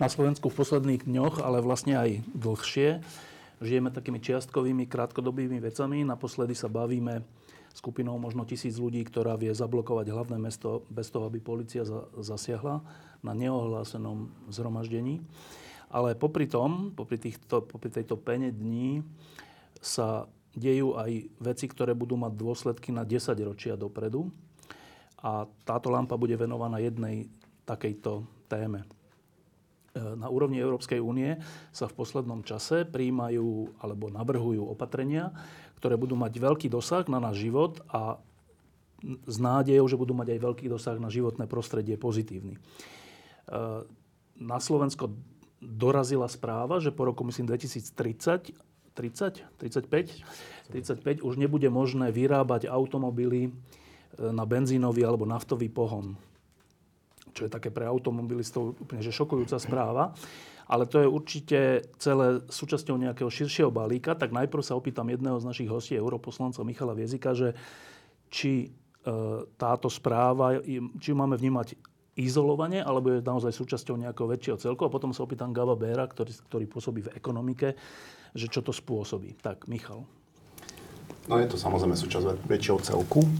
Na Slovensku v posledných dňoch, ale vlastne aj dlhšie. Žijeme takými čiastkovými, krátkodobými vecami. Naposledy sa bavíme skupinou možno tisíc ľudí, ktorá vie zablokovať hlavné mesto bez toho, aby policia zasiahla na neohlásenom zhromaždení. Ale popri tom, popri, týchto, popri tejto pene dní sa dejú aj veci, ktoré budú mať dôsledky na 10 ročia dopredu. A táto lampa bude venovaná jednej takejto téme. E, na úrovni Európskej únie sa v poslednom čase príjmajú alebo navrhujú opatrenia, ktoré budú mať veľký dosah na náš život a s nádejou, že budú mať aj veľký dosah na životné prostredie pozitívny. E, na Slovensko dorazila správa, že po roku, myslím, 2030 30, 35, 35 už nebude možné vyrábať automobily e, na benzínový alebo naftový pohon čo je také pre automobilistov úplne že šokujúca správa. Ale to je určite celé súčasťou nejakého širšieho balíka. Tak najprv sa opýtam jedného z našich hostí, europoslancov Michala Viezika, že či e, táto správa, či máme vnímať izolovane, alebo je naozaj súčasťou nejakého väčšieho celku. A potom sa opýtam Gaba Béra, ktorý, ktorý pôsobí v ekonomike, že čo to spôsobí. Tak, Michal. No je to samozrejme súčasť väčšieho celku, e,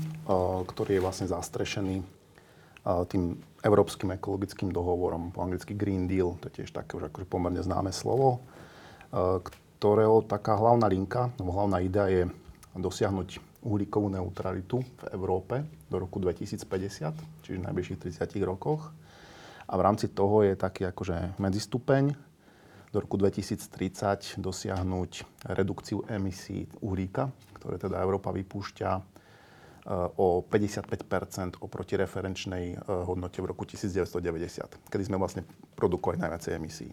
ktorý je vlastne zastrešený tým Európskym ekologickým dohovorom, po anglicky Green Deal, to je tiež také už akože pomerne známe slovo, ktorého taká hlavná linka, alebo hlavná idea je dosiahnuť uhlíkovú neutralitu v Európe do roku 2050, čiže v najbližších 30 rokoch. A v rámci toho je taký akože medzistupeň do roku 2030 dosiahnuť redukciu emisí uhlíka, ktoré teda Európa vypúšťa o 55% oproti referenčnej e, hodnote v roku 1990, kedy sme vlastne produkovali najviacej emisí.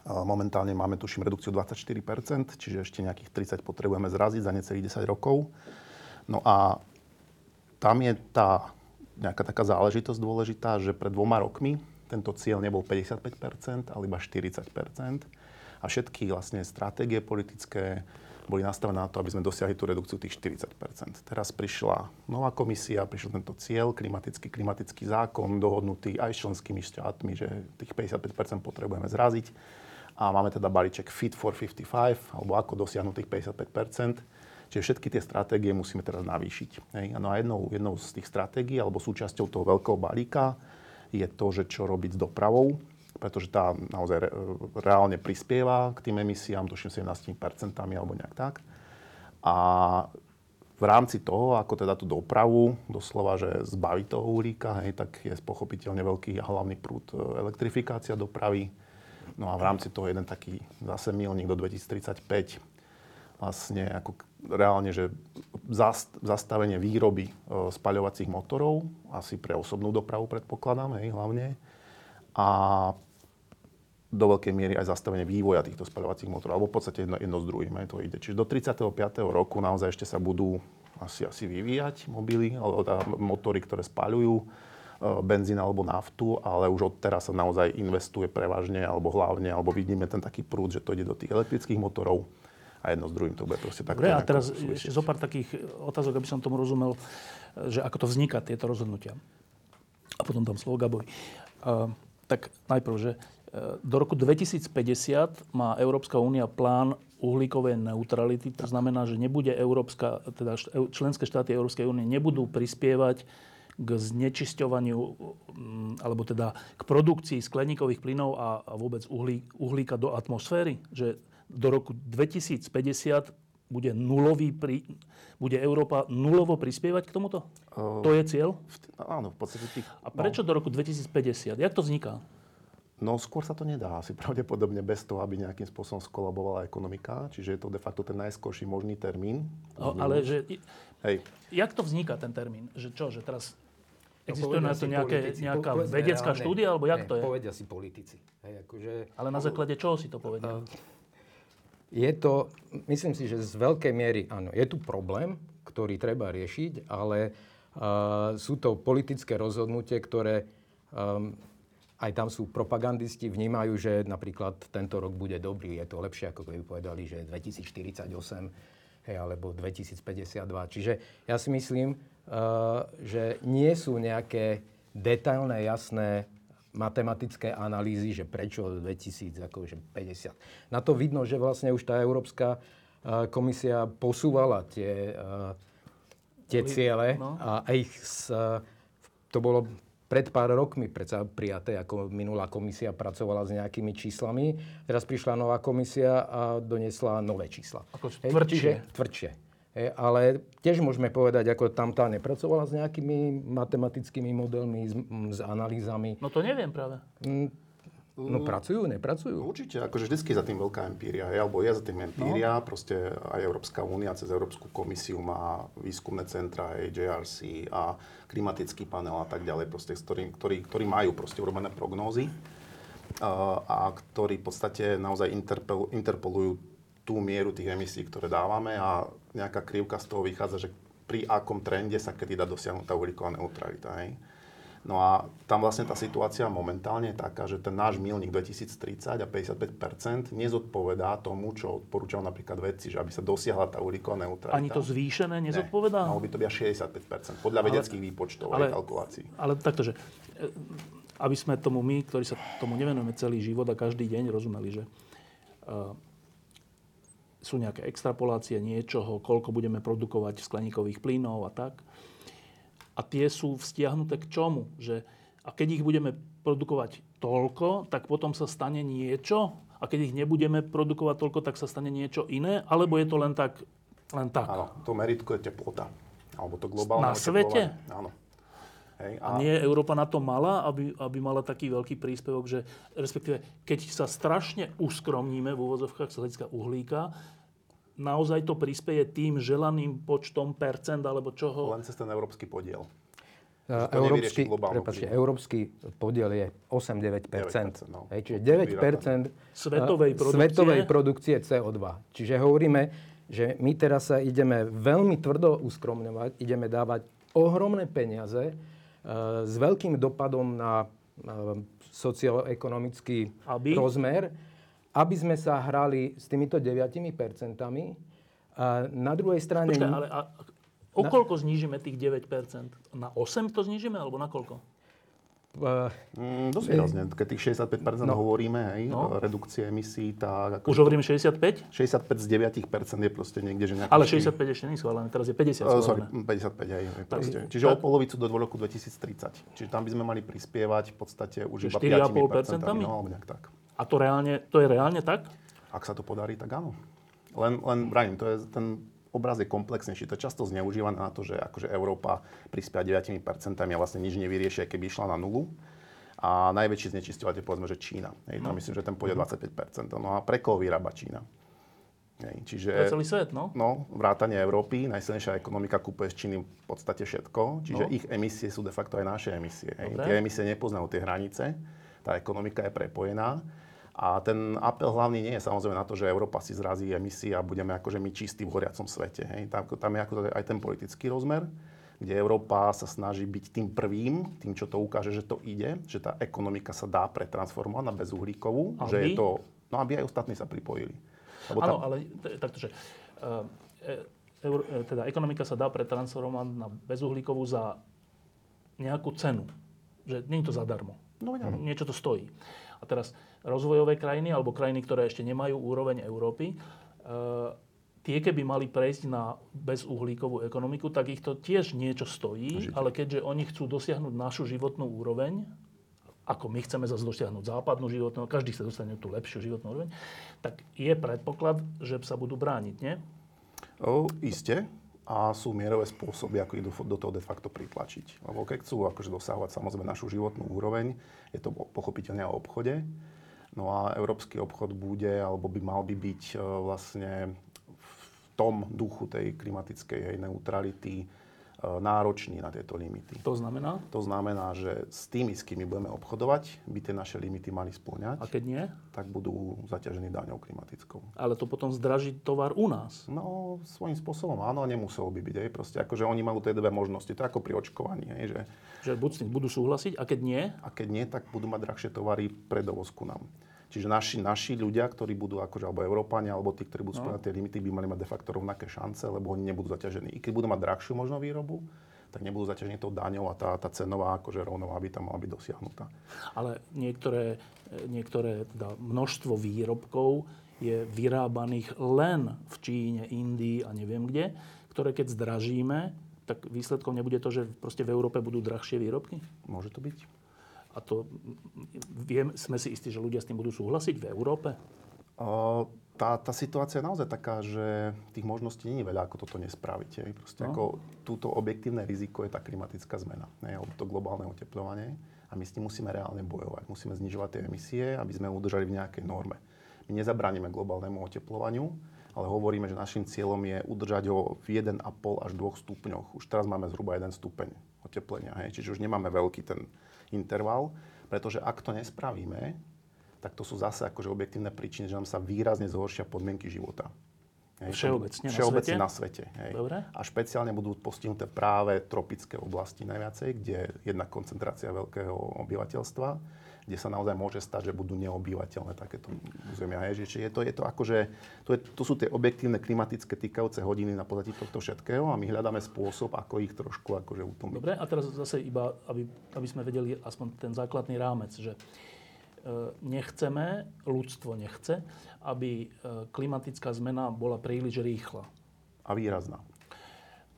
Momentálne máme, tuším, redukciu 24% čiže ešte nejakých 30 potrebujeme zraziť za necelých 10 rokov. No a tam je tá nejaká taká záležitosť dôležitá, že pred dvoma rokmi tento cieľ nebol 55 ale iba 40% A všetky vlastne stratégie politické, boli nastavené na to, aby sme dosiahli tú redukciu tých 40 Teraz prišla nová komisia, prišiel tento cieľ, klimatický, klimatický zákon, dohodnutý aj s členskými štátmi, že tých 55 potrebujeme zraziť. A máme teda balíček Fit for 55, alebo ako dosiahnuť tých 55 Čiže všetky tie stratégie musíme teraz navýšiť. Hej. No a jednou, jednou z tých stratégií, alebo súčasťou toho veľkého balíka, je to, že čo robiť s dopravou pretože tá naozaj re, reálne prispieva k tým emisiám, tuším 17% alebo nejak tak. A v rámci toho, ako teda tú dopravu, doslova, že zbaviť toho uhlíka, hej, tak je pochopiteľne veľký hlavný prúd e, elektrifikácia dopravy. No a v rámci toho jeden taký zase milník do 2035 vlastne ako reálne, že zastavenie výroby e, spaľovacích motorov, asi pre osobnú dopravu predpokladám, hej, hlavne. A do veľkej miery aj zastavenie vývoja týchto spaľovacích motorov, alebo v podstate jedno, jedno s druhým aj to ide. Čiže do 35. roku naozaj ešte sa budú asi, asi vyvíjať mobily, alebo teda motory, ktoré spaľujú e, benzín alebo naftu, ale už od teraz sa naozaj investuje prevažne, alebo hlavne, alebo vidíme ten taký prúd, že to ide do tých elektrických motorov a jedno s druhým to bude proste takto. Dobre, a teraz ešte zo pár takých otázok, aby som tomu rozumel, že ako to vzniká, tieto rozhodnutia. A potom tam slovo Gaboj. Uh, tak najprv, že do roku 2050 má Európska únia plán uhlíkovej neutrality. To znamená, že nebude Európska, teda členské štáty Európskej únie nebudú prispievať k znečisťovaniu, mm, alebo teda k produkcii skleníkových plynov a, a vôbec uhlí, uhlíka do atmosféry. Že do roku 2050 bude nulový, pri, bude Európa nulovo prispievať k tomuto? Uh, to je cieľ? V, áno, v podstate tých... A prečo no. do roku 2050? Jak to vzniká? No skôr sa to nedá asi pravdepodobne bez toho, aby nejakým spôsobom skolabovala ekonomika. Čiže je to de facto ten najskorší možný termín. No, ale že... Hej. Jak to vzniká ten termín? Že čo? Že teraz Existuje na to nejaké, politici. nejaká Povedzme vedecká reálne. štúdia, alebo jak Nie, to je? Povedia si politici. Hej, akože, Ale na základe čoho si to povedia? je to, myslím si, že z veľkej miery, áno, je tu problém, ktorý treba riešiť, ale uh, sú to politické rozhodnutie, ktoré um, aj tam sú propagandisti, vnímajú, že napríklad tento rok bude dobrý, je to lepšie, ako keby povedali, že 2048 hej, alebo 2052. Čiže ja si myslím, uh, že nie sú nejaké detailné, jasné matematické analýzy, že prečo 2050. Na to vidno, že vlastne už tá Európska uh, komisia posúvala tie, uh, tie ciele No. a ich uh, to bolo pred pár rokmi predsa prijaté, ako minulá komisia pracovala s nejakými číslami. Teraz prišla nová komisia a donesla nové čísla. Ako Hej, tvrdšie. čiže tvrdšie. Hej, ale tiež môžeme povedať, ako tam tá nepracovala s nejakými matematickými modelmi, s, m, s analýzami. No to neviem práve. No pracujú, nepracujú. Určite, akože vždycky za tým veľká empíria, hej, alebo je za tým empíria, no. proste aj Európska únia cez Európsku komisiu má výskumné centra, aj JRC a klimatický panel a tak ďalej, proste, s ktorým, ktorí, ktorí majú proste urobené prognózy a, a ktorí v podstate naozaj interpel, interpolujú tú mieru tých emisí, ktoré dávame a nejaká krivka z toho vychádza, že pri akom trende sa kedy dá dosiahnuť tá uhlíková neutralita. Hej. No a tam vlastne tá situácia momentálne je taká, že ten náš milník 2030 a 55% nezodpovedá tomu, čo odporúčajú napríklad vedci, že aby sa dosiahla tá uhlíková neutralita. Ani to zvýšené nezodpovedá? Ne, malo by to byť až 65%, podľa vedeckých výpočtov ale- a kalkulácií. Ale takto, že e, aby sme tomu my, ktorí sa tomu nevenujeme celý život a každý deň, rozumeli, že uh, sú nejaké extrapolácie niečoho, koľko budeme produkovať skleníkových plynov a tak. A tie sú vztiahnuté k čomu? Že, a keď ich budeme produkovať toľko, tak potom sa stane niečo a keď ich nebudeme produkovať toľko, tak sa stane niečo iné? Alebo je to len tak? Len tak? Áno, to meritko je teplota. Alebo to globálne Na svete? Áno. Hej, A nie je Európa na to mala, aby, aby mala taký veľký príspevok, že respektíve, keď sa strašne uskromníme v úvozovkách z hľadiska uhlíka, naozaj to prispieje tým želaným počtom percent alebo čoho? len cez ten európsky podiel. Európsky, prepáčte, európsky podiel je 8-9 no. Hej, Čiže 9 Svetovej a, produkcie. svetovej produkcie CO2. Čiže hovoríme, že my teraz sa ideme veľmi tvrdo uskromňovať, ideme dávať ohromné peniaze e, s veľkým dopadom na e, socioekonomický Aby? rozmer, aby sme sa hrali s týmito 9 percentami. Na druhej strane... Počkaj, ale a, o koľko znížime tých 9%? Na 8 to znížime alebo na koľko? e, Mm, dosť výrazne. Keď tých 65% No. hovoríme, hej, No. redukcie emisí, tak... Už hovoríme 65? 65 z 9% je proste niekde, že nejaký... Ale 65 ešte nie schválené, teraz je 50 Uh, sorry, schválené. 55, hej, hej, proste. Tak- Čiže o tak- polovicu do roku 2030. Čiže tam by sme mali prispievať v podstate už iba 4,5%? 5%. No, alebo nejak tak. A to, reálne, to je reálne tak? Ak sa to podarí, tak áno. Len, len Brian, to je, ten obraz je komplexnejší. To je často zneužívané na to, že akože Európa prispia 9% a vlastne nič nevyrieši, keby išla na nulu. A najväčší znečisťovateľ, povedzme, že Čína. Hej, tam myslím, že ten pôjde 25%. No a pre koho vyrába Čína? Hej, čiže... To je celý svet, no? No, vrátanie Európy, najsilnejšia ekonomika kúpuje z Číny v podstate všetko, čiže No. ich emisie sú de facto aj naše emisie. Hej. Dobre. Tie emisie nepoznajú tie hranice, tá ekonomika je prepojená. A ten apel hlavný nie je samozrejme na to, že Európa si zrazí emisie a budeme akože my čistí v horiacom svete. Hej. Tam, tam je ako aj ten politický rozmer, kde Európa sa snaží byť tým prvým, tým, čo to ukáže, že to ide, že tá ekonomika sa dá pretransformovať na bezuhlíkovú, že je Aby? to, no aby aj ostatní sa pripojili. Lebo Áno, tam- ale t- takto, že uh, eur, e, teda ekonomika sa dá pretransformovať na bezuhlíkovú za nejakú cenu. Že nie je to zadarmo. No, áno. Niečo to stojí. A teraz rozvojové krajiny alebo krajiny, ktoré ešte nemajú úroveň Európy, uh, tie keby mali prejsť na bezuhlíkovú ekonomiku, tak ich to tiež niečo stojí, ale keďže oni chcú dosiahnuť našu životnú úroveň, ako my chceme zase dosiahnuť západnú životnú, každý chce dosiahnuť tú lepšiu životnú úroveň, tak je predpoklad, že sa budú brániť, nie? O, iste. A sú mierové spôsoby, ako ich do, do toho de facto pritlačiť. Lebo keď chcú akože dosahovať samozrejme našu životnú úroveň, je to pochopiteľne o obchode. No a európsky obchod bude, alebo by mal by byť e, vlastne v tom duchu tej klimatickej hej, neutrality, nároční na tieto limity. To znamená? To znamená, že s tými, s kými budeme obchodovať, by tie naše limity mali splňať. A keď nie? Tak budú zaťažení daňou klimatickou. Ale to potom zdraží tovar u nás. No, svojím spôsobom áno, nemuselo by byť. Hej. Proste akože oni majú tie dve možnosti. To je ako pri očkovaní. Hej, že, Že buď s tým budú súhlasiť a keď nie, a keď nie, tak budú mať drahšie tovary pre dovozku nám. Čiže naši, naši ľudia, ktorí budú, akože, alebo Európania, alebo tí, ktorí budú No. splňať tie limity, by mali mať de facto rovnaké šance, lebo oni nebudú zaťažení. I keď budú mať drahšiu možno výrobu, tak nebudú zaťažení tou daňou a tá, tá cenová akože rovnováha by tam mala byť dosiahnutá. ale niektoré, niektoré teda množstvo výrobkov je vyrábaných len v Číne, Indii a neviem kde, ktoré keď zdražíme, tak výsledkom nebude to, že proste v Európe budú drahšie výrobky? Môže to byť? A to viem, sme si istí, že ľudia s tým budú súhlasiť v Európe? O, tá, tá situácia je naozaj taká, že tých možností nie je veľa, ako toto nespraviť. Proste No. ako túto objektívne riziko je tá klimatická zmena, alebo to globálne oteplovanie. A my s tým musíme reálne bojovať. Musíme znižovať tie emisie, aby sme udržali v nejakej norme. My nezabránime globálnemu oteplovaniu, ale hovoríme, že našim cieľom je udržať ho v 1,5 až 2 stupňoch. Už teraz máme zhruba 1 stupeň oteplenia, hej, čiže už nemáme veľký ten interval, pretože ak to nespravíme, tak to sú zase akože objektívne príčiny, že nám sa výrazne zhoršia podmienky života. Hej, Všeobecne na Všeobecne svete? na svete. Hej. Dobre. A špeciálne budú postihnuté práve tropické oblasti najviacej, kde je jedna koncentrácia veľkého obyvateľstva, kde sa naozaj môže stať, že budú neobývateľné takéto územia. Hej. Čiže je to, je to akože, to, je, to sú tie objektívne klimatické týkajúce hodiny na pozadí tohto všetkého a my hľadáme spôsob, ako ich trošku akože utlmiť. Dobre, a teraz zase iba, aby, aby sme vedeli aspoň ten základný rámec, že e, nechceme, ľudstvo nechce, aby e, klimatická zmena bola príliš rýchla. A výrazná.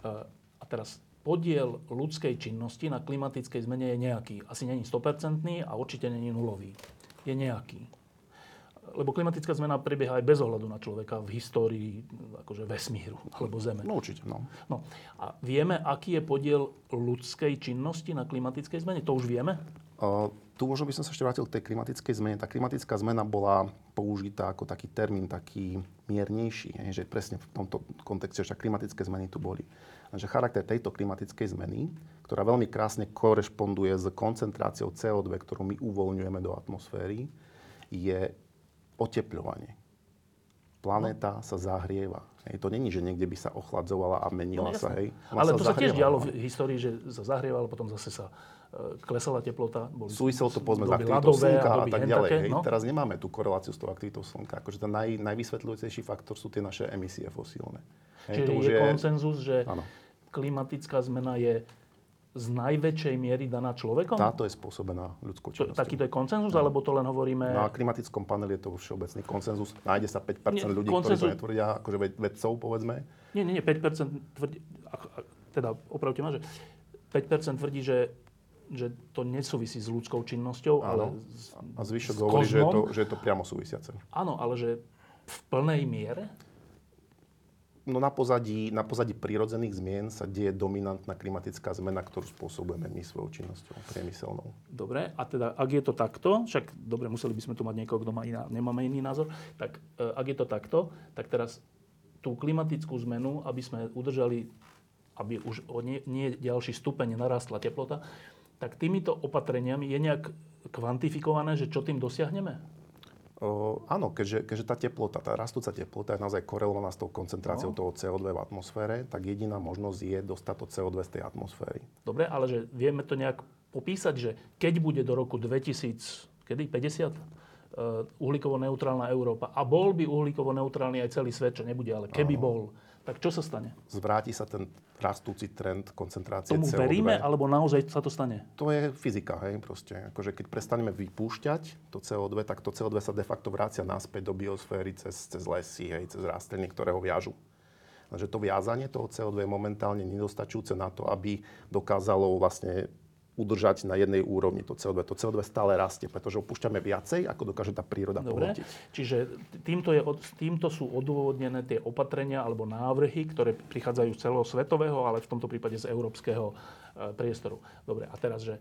E, A teraz podiel ľudskej činnosti na klimatickej zmene je nejaký. Asi není 100% a určite není nulový. Je nejaký. Lebo klimatická zmena prebieha aj bez ohľadu na človeka v histórii akože vesmíru alebo Zeme. No určite, no. No a vieme, aký je podiel ľudskej činnosti na klimatickej zmene? To už vieme? Uh, tu možno by som sa ešte vrátil k tej klimatickej zmene. Tá klimatická zmena bola použitá ako taký termín, taký miernejší, hej, že presne v tomto kontexte, že klimatické zmeny tu boli. Lenže charakter tejto klimatickej zmeny, ktorá veľmi krásne korešponduje s koncentráciou CO2, ktorú my uvoľňujeme do atmosféry, je otepľovanie. Planéta sa zahrieva. Hej, to není, že niekde by sa ochladzovala a menila No, sa. Hej. Ona Ale to sa tiež zahrievala. dialo v histórii, že sa zahrieval, potom zase sa e, klesala teplota. Boli Súviselo to povedzme s aktivitou slnka a tak ďalej. také, hej. no. Teraz nemáme tú koreláciu s tou aktivitou slnka. Akože ten naj, najvysvetľujúcejší faktor sú tie naše emisie fosílne. Hej, Čiže to už je koncenzus, že Áno. Klimatická zmena je z najväčšej miery daná človekom? Táto je spôsobená ľudskou činnosťou. takýto je koncenzus, alebo to len hovoríme... Na klimatickom paneli je to všeobecný konsenzus. Nájde sa 5% Nie, ľudí, konsenzus- ktorí to netvrdia, akože ved- vedcov, povedzme. Nie, nie, nie, 5% tvrdí, teda opravte ma, že 5% tvrdí, že, že to nesúvisí s ľudskou činnosťou, ale Áno. s, A zvyšok hovorí, že je, to, že je to priamo súvisiace. Áno, ale že v plnej miere? No na pozadí, na pozadí prírodzených zmien sa deje dominantná klimatická zmena, ktorú spôsobujeme my svojou činnosťou priemyselnou. Dobre, a teda ak je to takto, však dobre, museli by sme tu mať niekoho, kto má iná, nemáme iný názor, tak e, ak je to takto, tak teraz tú klimatickú zmenu, aby sme udržali, aby už o nie, nie ďalší stupeň narastla teplota, tak týmito opatreniami je nejak kvantifikované, že čo tým dosiahneme? O, áno, keďže, keďže tá teplota, tá rastúca teplota je naozaj korelovaná s tou koncentráciou No. toho CO2 v atmosfére, tak jediná možnosť je dostať to CO2 z tej atmosféry. Dobre, ale že vieme to nejak popísať, že keď bude do roku 2000, kedy, 50, uh, uhlíkovo-neutrálna Európa a bol by uhlíkovo-neutrálny aj celý svet, čo nebude, ale keby bol, tak čo sa stane? Zvráti sa ten rastúci trend koncentrácie Tomu CO2. veríme, alebo naozaj sa to stane? To je fyzika, hej, proste. Akože keď prestaneme vypúšťať to CO2, tak to CO2 sa de facto vrácia naspäť do biosféry cez, cez lesy, hej, cez rastliny, ktoré ho viažu. Takže to viazanie toho CO2 je momentálne nedostačujúce na to, aby dokázalo vlastne udržať na jednej úrovni to CO2. To CO2 stále rastie, pretože opúšťame viacej, ako dokáže tá príroda Dobre, pohltiť. čiže týmto, je, týmto sú odôvodnené tie opatrenia alebo návrhy, ktoré prichádzajú z celosvetového, ale v tomto prípade z európskeho e, priestoru. Dobre, a teraz, že e,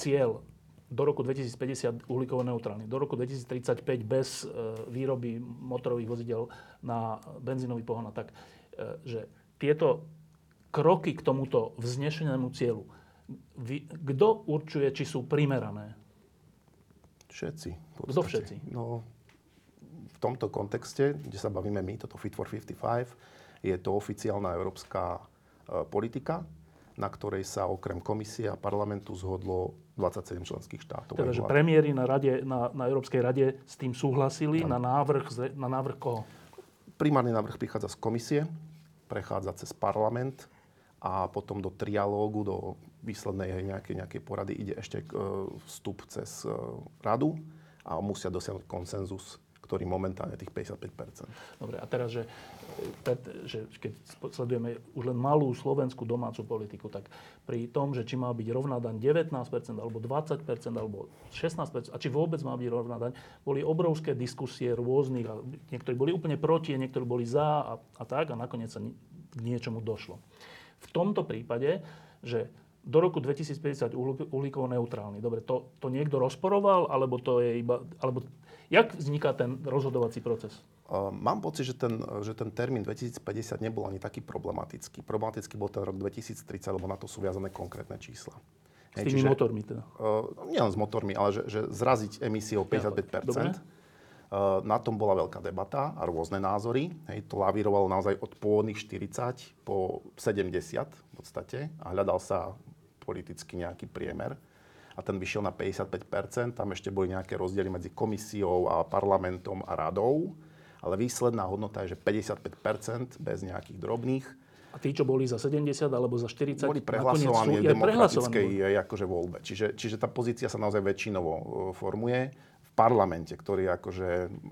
cieľ do roku 2050 uhlíkovo neutrálny, do roku 2035 bez e, výroby motorových vozidel na benzínový pohon a tak, e, že tieto kroky k tomuto vznešenému cieľu, kto určuje, či sú primerané? Všetci. v Kto všetci? No, v tomto kontexte, kde sa bavíme my, toto Fit for 55, je to oficiálna európska e, politika, na ktorej sa okrem komisie a parlamentu zhodlo 27 členských štátov. Teda, Aj že premiéry na, rade, na, na Európskej rade s tým súhlasili na návrh, na návrh koho? Primárny návrh prichádza z komisie, prechádza cez parlament a potom do trialógu, do výslednej nejakej, nejakej porady ide ešte e, vstup cez e, radu a musia dosiahnuť konsenzus, ktorý momentálne tých 55 Dobre, a teraz, že, pred, že keď sledujeme už len malú slovenskú domácu politiku, tak pri tom, že či má byť rovná daň 19%, alebo 20%, alebo 16%, a či vôbec má byť rovná daň, boli obrovské diskusie rôznych, a niektorí boli úplne proti, niektorí boli za a, a tak, a nakoniec sa k niečomu došlo. V tomto prípade, že do roku 2050 uhlí- uhlíkovo neutrálny. Dobre, to, to niekto rozporoval, alebo to je iba... Alebo, jak vzniká ten rozhodovací proces? Mám pocit, že ten, že ten termín 2050 nebol ani taký problematický. Problematický bol ten rok 2030, lebo na to sú viazané konkrétne čísla. S Hej, tými motormi teda. Uh, nielen s motormi, ale že, že zraziť emisie o 55 Dobre. Uh, na tom bola veľká debata a rôzne názory. Hej, to lavírovalo naozaj od pôvodných 40 po 70 v podstate a hľadal sa politicky nejaký priemer. A ten vyšiel na 55% Tam ešte boli nejaké rozdiely medzi komisiou a parlamentom a radou. Ale výsledná hodnota je, že 55% bez nejakých drobných. A tí, čo boli za 70 alebo za 40, Boli prehlasovaní sú- v demokratickej boli. eh, akože voľbe. Čiže, čiže tá pozícia sa naozaj väčšinovo eh, formuje parlamente, ktorý je akože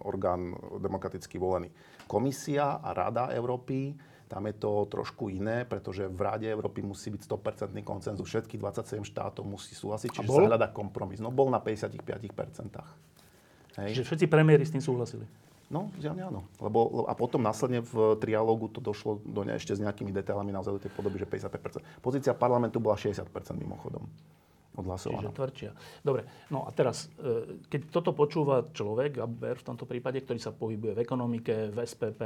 orgán demokraticky volený. Komisia a Rada Európy, tam je to trošku iné, pretože v Rade Európy musí byť 100% koncenzus. Všetkých 27 štátov musí súhlasiť, čiže sa hľadá kompromis. No bol na 55%. Hej. Čiže všetci premiéry s tým súhlasili. No, zjavne áno. Lebo, a potom následne v trialógu to došlo do ne, ešte s nejakými detailami naozaj do tej podoby, že 55%. Pozícia parlamentu bola 60% mimochodom odhlasovaná. Čiže tvrdšia. Dobre, no a teraz, e, keď toto počúva človek, Gaber v tomto prípade, ktorý sa pohybuje v ekonomike, v SPP,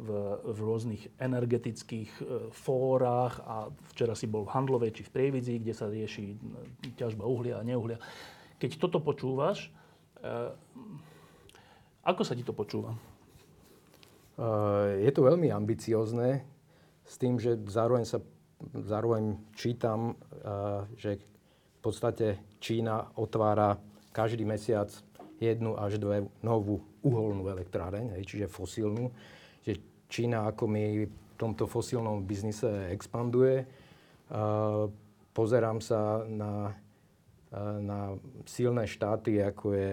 v, v rôznych energetických e, fórach a včera si bol v Handlovej či v Prievidzi, kde sa rieši e, ťažba uhlia a neuhlia. Keď toto počúvaš, ako sa ti to počúva? Je to veľmi ambiciozne s tým, že zároveň sa zároveň čítam, že v podstate Čína otvára každý mesiac jednu až dve novú uholnú elektráreň, čiže fosílnu. Že Čína ako my v tomto fosílnom biznise expanduje. Pozerám sa na, uh, na silné štáty, ako je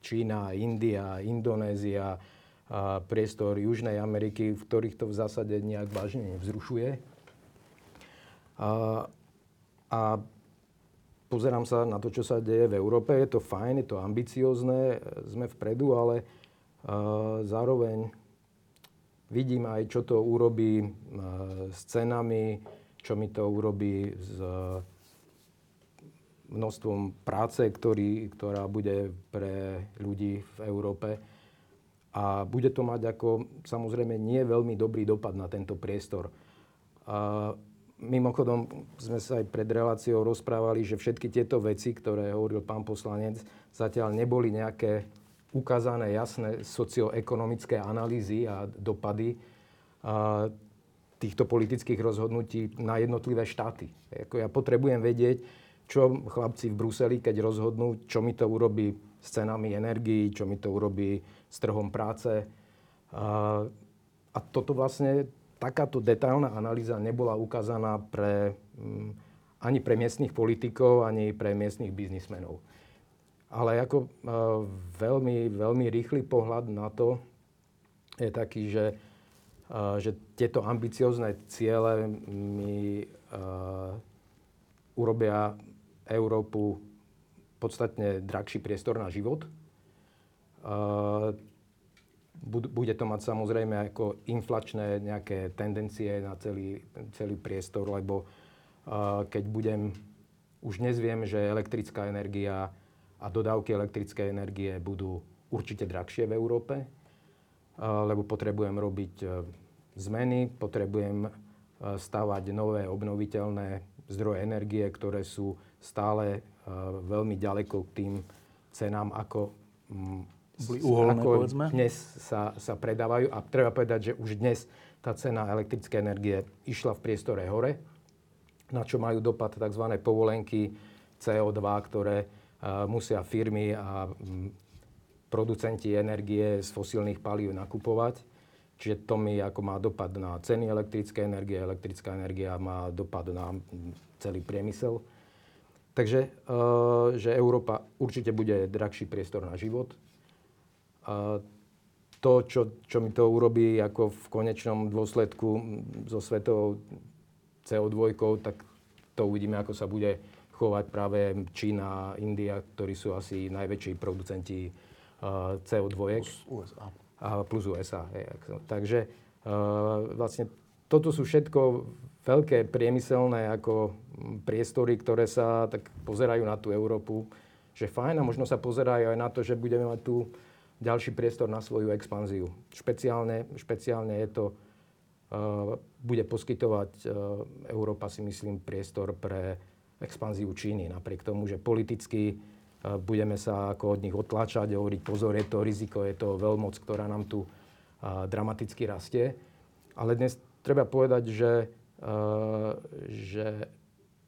Čína, India, Indonézia, priestor Južnej Ameriky, v ktorých to v zásade nejak vážne nevzrušuje. A pozerám sa na to, čo sa deje v Európe. Je to fajn, je to ambiciozne, sme vpredu, ale a, zároveň vidím aj, čo to urobí a, s cenami, čo mi to urobí s množstvom práce, ktorý, ktorá bude pre ľudí v Európe. A bude to mať ako samozrejme nie veľmi dobrý dopad na tento priestor. A mimochodom sme sa aj pred reláciou rozprávali, že všetky tieto veci, ktoré hovoril pán poslanec, zatiaľ neboli nejaké ukázané jasné socioekonomické analýzy a dopady týchto politických rozhodnutí na jednotlivé štáty. Ako ja potrebujem vedieť, čo chlapci v Bruseli, keď rozhodnú, čo mi to urobí s cenami energií, čo mi to urobí s trhom práce. A toto vlastne, takáto detailná analýza nebola ukázaná pre, m, ani pre miestnych politikov, ani pre miestnych biznismenov. Ale ako a, veľmi, veľmi rýchly pohľad na to je taký, že, a, že tieto ambiciozne ciele mi a, urobia Európu podstatne drahší priestor na život. Bude to mať samozrejme ako inflačné nejaké tendencie na celý, celý priestor, lebo a, keď budem, už dnes viem, že elektrická energia a dodávky elektrickej energie budú určite drahšie v Európe, a, lebo potrebujem robiť e, zmeny, potrebujem stavať nové obnoviteľné zdroje energie, ktoré sú stále veľmi ďaleko k tým cenám, ako, Boli uholné, ako povedzme. dnes sa, sa predávajú. A treba povedať, že už dnes tá cena elektrickej energie išla v priestore hore, na čo majú dopad tzv. povolenky CO2, ktoré uh, musia firmy a um, producenti energie z fosílnych palív nakupovať. Čiže to mi ako má dopad na ceny elektrickej energie, elektrická energia má dopad na celý priemysel. Takže, uh, že Európa určite bude drahší priestor na život. To, čo, čo mi to urobí ako v konečnom dôsledku so svetovou CO2, tak to uvidíme, ako sa bude chovať práve Čína India, ktorí sú asi najväčší producenti uh, CO2. Plus USA. A plus USA. Je. Takže vlastne toto sú všetko veľké priemyselné ako priestory, ktoré sa tak pozerajú na tú Európu, že fajn a možno sa pozerajú aj na to, že budeme mať tu ďalší priestor na svoju expanziu. Špeciálne, špeciálne je to, uh, bude poskytovať uh, Európa si myslím priestor pre expanziu Číny. Napriek tomu, že politicky uh, budeme sa ako od nich otláčať, hovoriť pozor, je to riziko, je to veľmoc, ktorá nám tu dramaticky rastie. Ale dnes treba povedať, že, že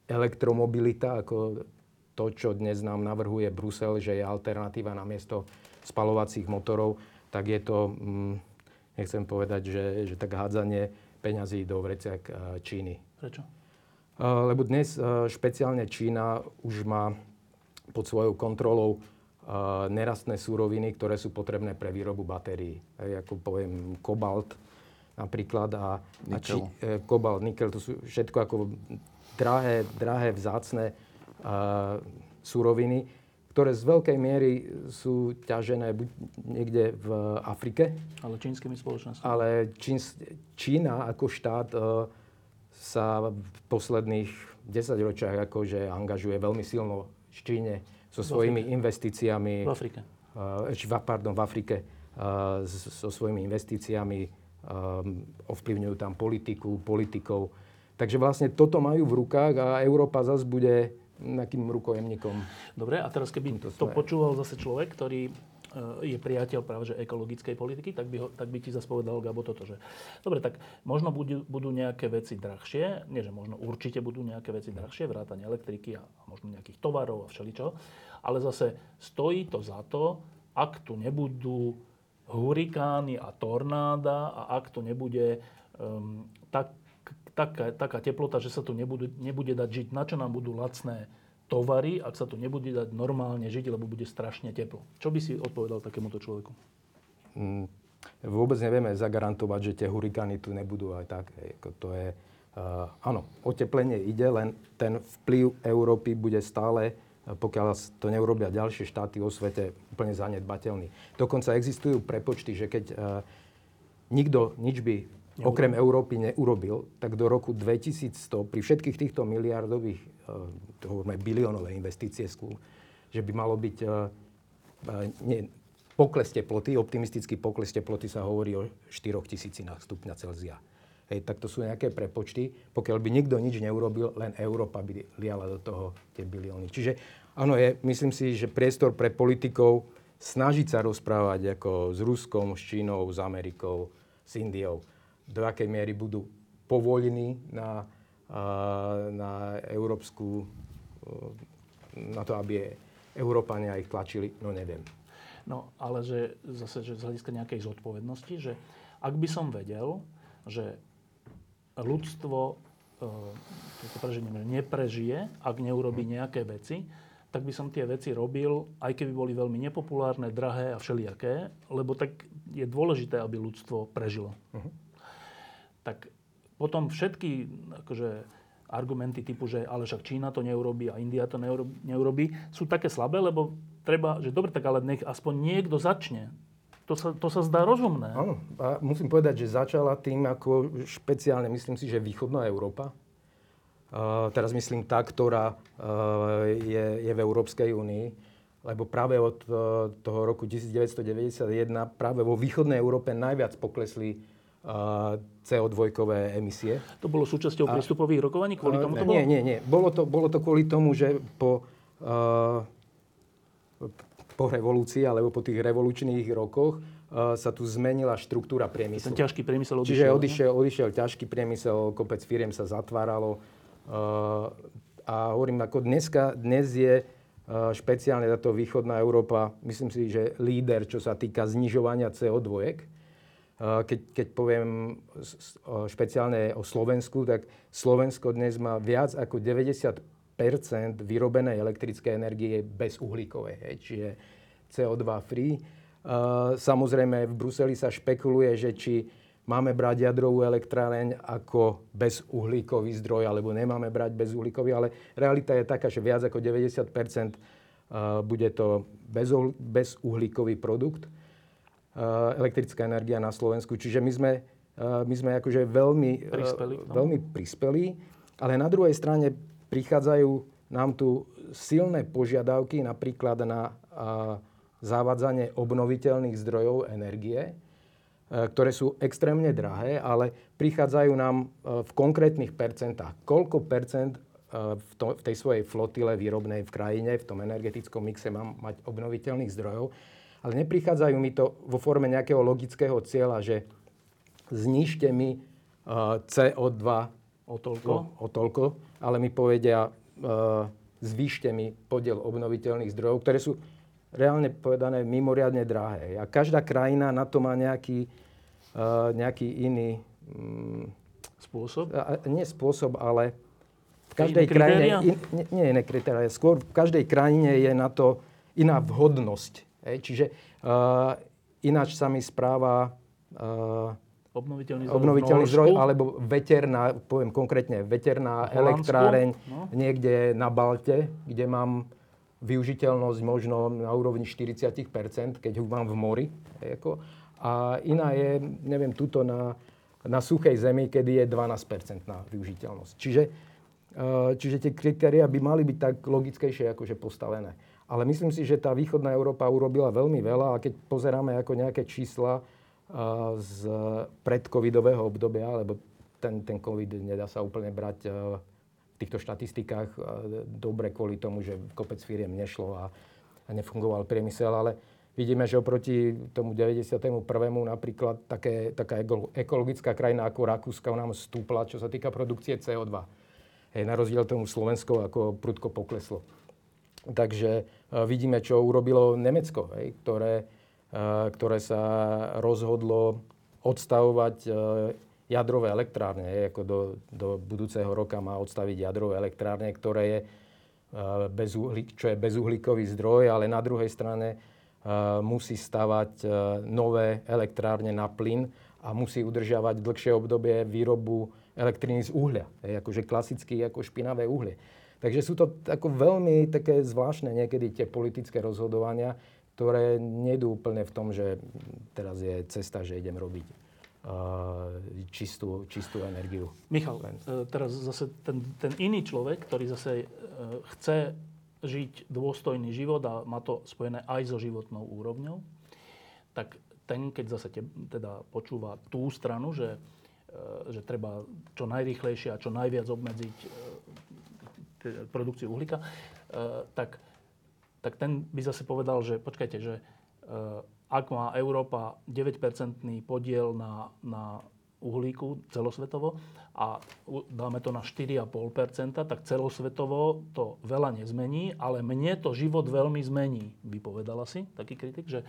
elektromobilita, ako to, čo dnes nám navrhuje Brusel, že je alternatíva na miesto spalovacích motorov, tak je to, hm, nechcem povedať, že, že tak hádzanie peňazí do vreciak Číny. Prečo? Lebo dnes špeciálne Čína už má pod svojou kontrolou nerastné súroviny, ktoré sú potrebné pre výrobu batérií. Ako poviem, kobalt napríklad a, a či, e, kobalt, nikel, to sú všetko ako drahé, drahé vzácne uh, súroviny, ktoré z veľkej miery sú ťažené buď niekde v Afrike. Ale čínskymi spoločnosťami. Ale Čín, Čína ako štát uh, sa v posledných 10 ročiach akože angažuje veľmi silno v Číne so svojimi investíciami. V Afrike. Uh, pardon, v Afrike. Uh, so svojimi investíciami um, ovplyvňujú tam politiku, politikov. Takže vlastne toto majú v rukách a Európa zase bude nejakým rukojemníkom. Dobre, a teraz keby to, to počúval zase človek, ktorý e, je priateľ práve že ekologickej politiky, tak by, ho, tak by ti zase povedal Gabo toto, že dobre, tak možno budú, budú nejaké veci drahšie, nie že možno určite budú nejaké veci drahšie, vrátanie elektriky a, možno nejakých tovarov a všeličo, ale zase stojí to za to, ak tu nebudú hurikány a tornáda a ak to nebude um, tak taká, taká teplota, že sa tu nebude, nebude dať žiť. Na čo nám budú lacné tovary, ak sa tu nebude dať normálne žiť, lebo bude strašne teplo. Čo by si odpovedal takémuto človeku? Mm, vôbec nevieme zagarantovať, že tie hurikány tu nebudú aj tak. To je, uh, áno, oteplenie ide, len ten vplyv Európy bude stále pokiaľ to neurobia ďalšie štáty vo svete, úplne zanedbateľný. Dokonca existujú prepočty, že keď uh, nikto nič by Neurobil. okrem Európy neurobil, tak do roku 2100 pri všetkých týchto miliardových, e, to hovoríme biliónové investície, že by malo byť e, e, nie, pokles teploty, optimistický pokles teploty sa hovorí o 4 tisícinách stupňa Celzia. Hej, tak to sú nejaké prepočty. Pokiaľ by nikto nič neurobil, len Európa by liala do toho tie bilióny. Čiže áno, je, myslím si, že priestor pre politikov snažiť sa rozprávať ako s Ruskom, s Čínou, s Amerikou, s Indiou do akej miery budú povolení na, na európsku, na to, aby Európania ich tlačili, no neviem. No, ale že zase že z hľadiska nejakej zodpovednosti, že ak by som vedel, že ľudstvo e, preženie, neprežije, ak neurobí nejaké veci, tak by som tie veci robil, aj keby boli veľmi nepopulárne, drahé a všelijaké, lebo tak je dôležité, aby ľudstvo prežilo. Uh-huh tak potom všetky akože, argumenty typu, že ale však Čína to neurobí a India to neurobí, sú také slabé, lebo treba, že dobre, tak ale nech aspoň niekto začne. To sa, to sa zdá rozumné. Áno, a musím povedať, že začala tým ako špeciálne, myslím si, že východná Európa. Uh, teraz myslím tá, ktorá uh, je, je v Európskej únii, lebo práve od uh, toho roku 1991 práve vo východnej Európe najviac poklesli CO2 emisie. To bolo súčasťou a, prístupových rokovaní? Kvôli tomu to bolo? Nie, nie, nie. Bolo to, bolo to kvôli tomu, že po, uh, po revolúcii alebo po tých revolučných rokoch uh, sa tu zmenila štruktúra priemyslu. Ten ťažký priemysel odišiel. Čiže odišiel, odišiel ťažký priemysel, kopec firiem sa zatváralo. Uh, a hovorím, ako dneska, dnes je uh, špeciálne táto východná Európa, myslím si, že líder, čo sa týka znižovania CO2 keď, keď poviem špeciálne o Slovensku, tak Slovensko dnes má viac ako 90% vyrobenej elektrickej energie bezuhlíkovej, hej, čiže CO2 free. Samozrejme, v Bruseli sa špekuluje, že či máme brať jadrovú elektráreň ako bezuhlíkový zdroj, alebo nemáme brať bezuhlíkový, ale realita je taká, že viac ako 90% bude to bezuhlíkový produkt. Eh, elektrická energia na Slovensku. Čiže my sme, eh, my sme akože veľmi eh, prispeli, veľmi prispeli, ale na druhej strane prichádzajú nám tu silné požiadavky napríklad na zavádzanie obnoviteľných zdrojov energie, ktoré sú extrémne drahé, ale prichádzajú nám v konkrétnych percentách. Koľko percent v, to, v tej svojej flotile výrobnej v krajine, v tom energetickom mixe mám mať obnoviteľných zdrojov ale neprichádzajú mi to vo forme nejakého logického cieľa, že znižte mi uh, CO2 o toľko. O, toľko, ale mi povedia, uh, zvýšte mi podiel obnoviteľných zdrojov, ktoré sú reálne povedané mimoriadne drahé. A každá krajina na to má nejaký, uh, nejaký iný... Um, spôsob? Nie spôsob, ale v každej krajine... In, nie, nie iné kritéria. Skôr v každej krajine je na to iná vhodnosť Hej, čiže uh, ináč sa mi správa uh, obnoviteľný zdroj, obnoviteľný zdroj alebo veterná, poviem konkrétne, veterná elektráreň no. niekde na Balte, kde mám využiteľnosť možno na úrovni 40%, keď ho mám v mori. Ako. A iná je, neviem, tuto na, na suchej zemi, kedy je 12% na využiteľnosť. Čiže, uh, čiže tie kritéria by mali byť tak logickejšie akože postavené. Ale myslím si, že tá východná Európa urobila veľmi veľa a keď pozeráme ako nejaké čísla z predcovidového obdobia, lebo ten, ten COVID nedá sa úplne brať v týchto štatistikách dobre kvôli tomu, že kopec firiem nešlo a, a nefungoval priemysel, ale vidíme, že oproti tomu 91. napríklad také, taká ekologická krajina ako Rakúska nám stúpla, čo sa týka produkcie CO2. Hej, na rozdiel tomu Slovensko ako prudko pokleslo. Takže vidíme, čo urobilo Nemecko, hej, ktoré, e, ktoré sa rozhodlo odstavovať e, jadrové elektrárne. Hej, ako do, do budúceho roka má odstaviť jadrové elektrárne, ktoré je bez čo je bezuhlíkový zdroj, ale na druhej strane musí stavať nové elektrárne na plyn a musí udržiavať dlhšie obdobie výrobu elektriny z uhlia. Hej, akože klasicky ako špinavé uhlie. Takže sú to ako veľmi také zvláštne niekedy tie politické rozhodovania, ktoré nedú úplne v tom, že teraz je cesta, že idem robiť uh, čistú, čistú energiu. Michal. Uh, teraz zase ten, ten iný človek, ktorý zase uh, chce žiť dôstojný život a má to spojené aj so životnou úrovňou, tak ten, keď zase te, teda počúva tú stranu, že, že treba čo najrýchlejšie a čo najviac obmedziť produkciu uhlíka, e, tak, tak ten by zase povedal, že počkajte, že e, ak má Európa 9-percentný podiel na, na uhlíku celosvetovo a dáme to na 4,5%, tak celosvetovo to veľa nezmení, ale mne to život veľmi zmení, by povedala si taký kritik, že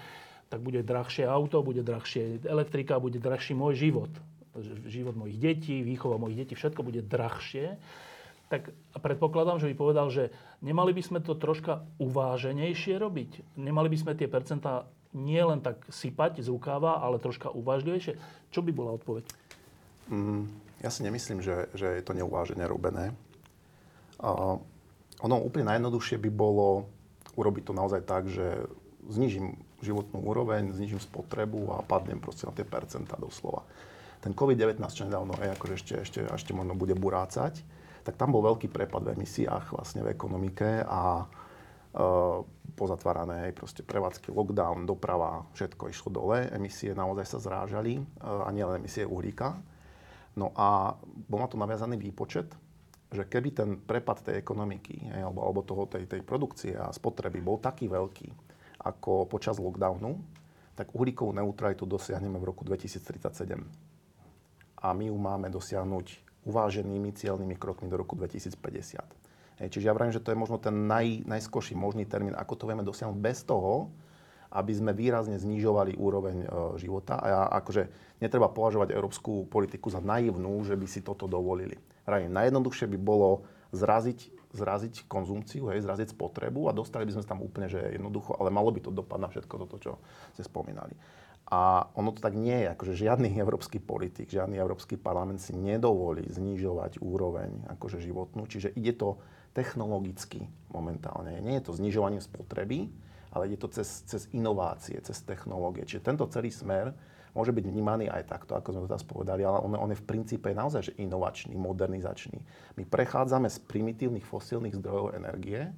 tak bude drahšie auto, bude drahšie elektrika, bude drahší môj život. Život mojich detí, výchova mojich detí, všetko bude drahšie tak predpokladám, že by povedal, že nemali by sme to troška uváženejšie robiť. Nemali by sme tie percentá nie len tak sypať z rukáva, ale troška uvážlivejšie. Čo by bola odpoveď? Mm, ja si nemyslím, že, že je to neuvážene robené. Uh, ono úplne najjednoduchšie by bolo urobiť to naozaj tak, že znižím životnú úroveň, znižím spotrebu a padnem proste na tie percentá doslova. Ten COVID-19, čo nedávno je, akože ešte, ešte, ešte možno bude burácať, tak tam bol veľký prepad v emisiách vlastne v ekonomike a pozatvárané, hej, proste prevádzky, lockdown, doprava, všetko išlo dole, emisie naozaj sa zrážali, a nielen emisie uhlíka. No a bol na to naviazaný výpočet, že keby ten prepad tej ekonomiky, hej, alebo, alebo toho, tej, tej produkcie a spotreby bol taký veľký ako počas lockdownu, tak uhlíkovú neutralitu dosiahneme v roku 2037. A my ju máme dosiahnuť uváženými cieľnými krokmi do roku 2050. Hej, čiže ja vravím, že to je možno ten naj, najskorší možný termín, ako to vieme dosiahnuť bez toho, aby sme výrazne znižovali úroveň e, života. A ja, akože netreba považovať európsku politiku za naivnú, že by si toto dovolili. Vravím, najjednoduchšie by bolo zraziť, zraziť konzumciu, hej, zraziť spotrebu a dostali by sme tam úplne, že jednoducho, ale malo by to dopad na všetko toto, čo ste spomínali. A ono to tak nie je, akože žiadny európsky politik, žiadny európsky parlament si nedovolí znižovať úroveň akože životnú, čiže ide to technologicky momentálne. Nie je to znižovanie spotreby, ale ide to cez, cez inovácie, cez technológie. Čiže tento celý smer môže byť vnímaný aj takto, ako sme to teraz povedali, ale on, on je v princípe naozaj že inovačný, modernizačný. My prechádzame z primitívnych fosílnych zdrojov energie,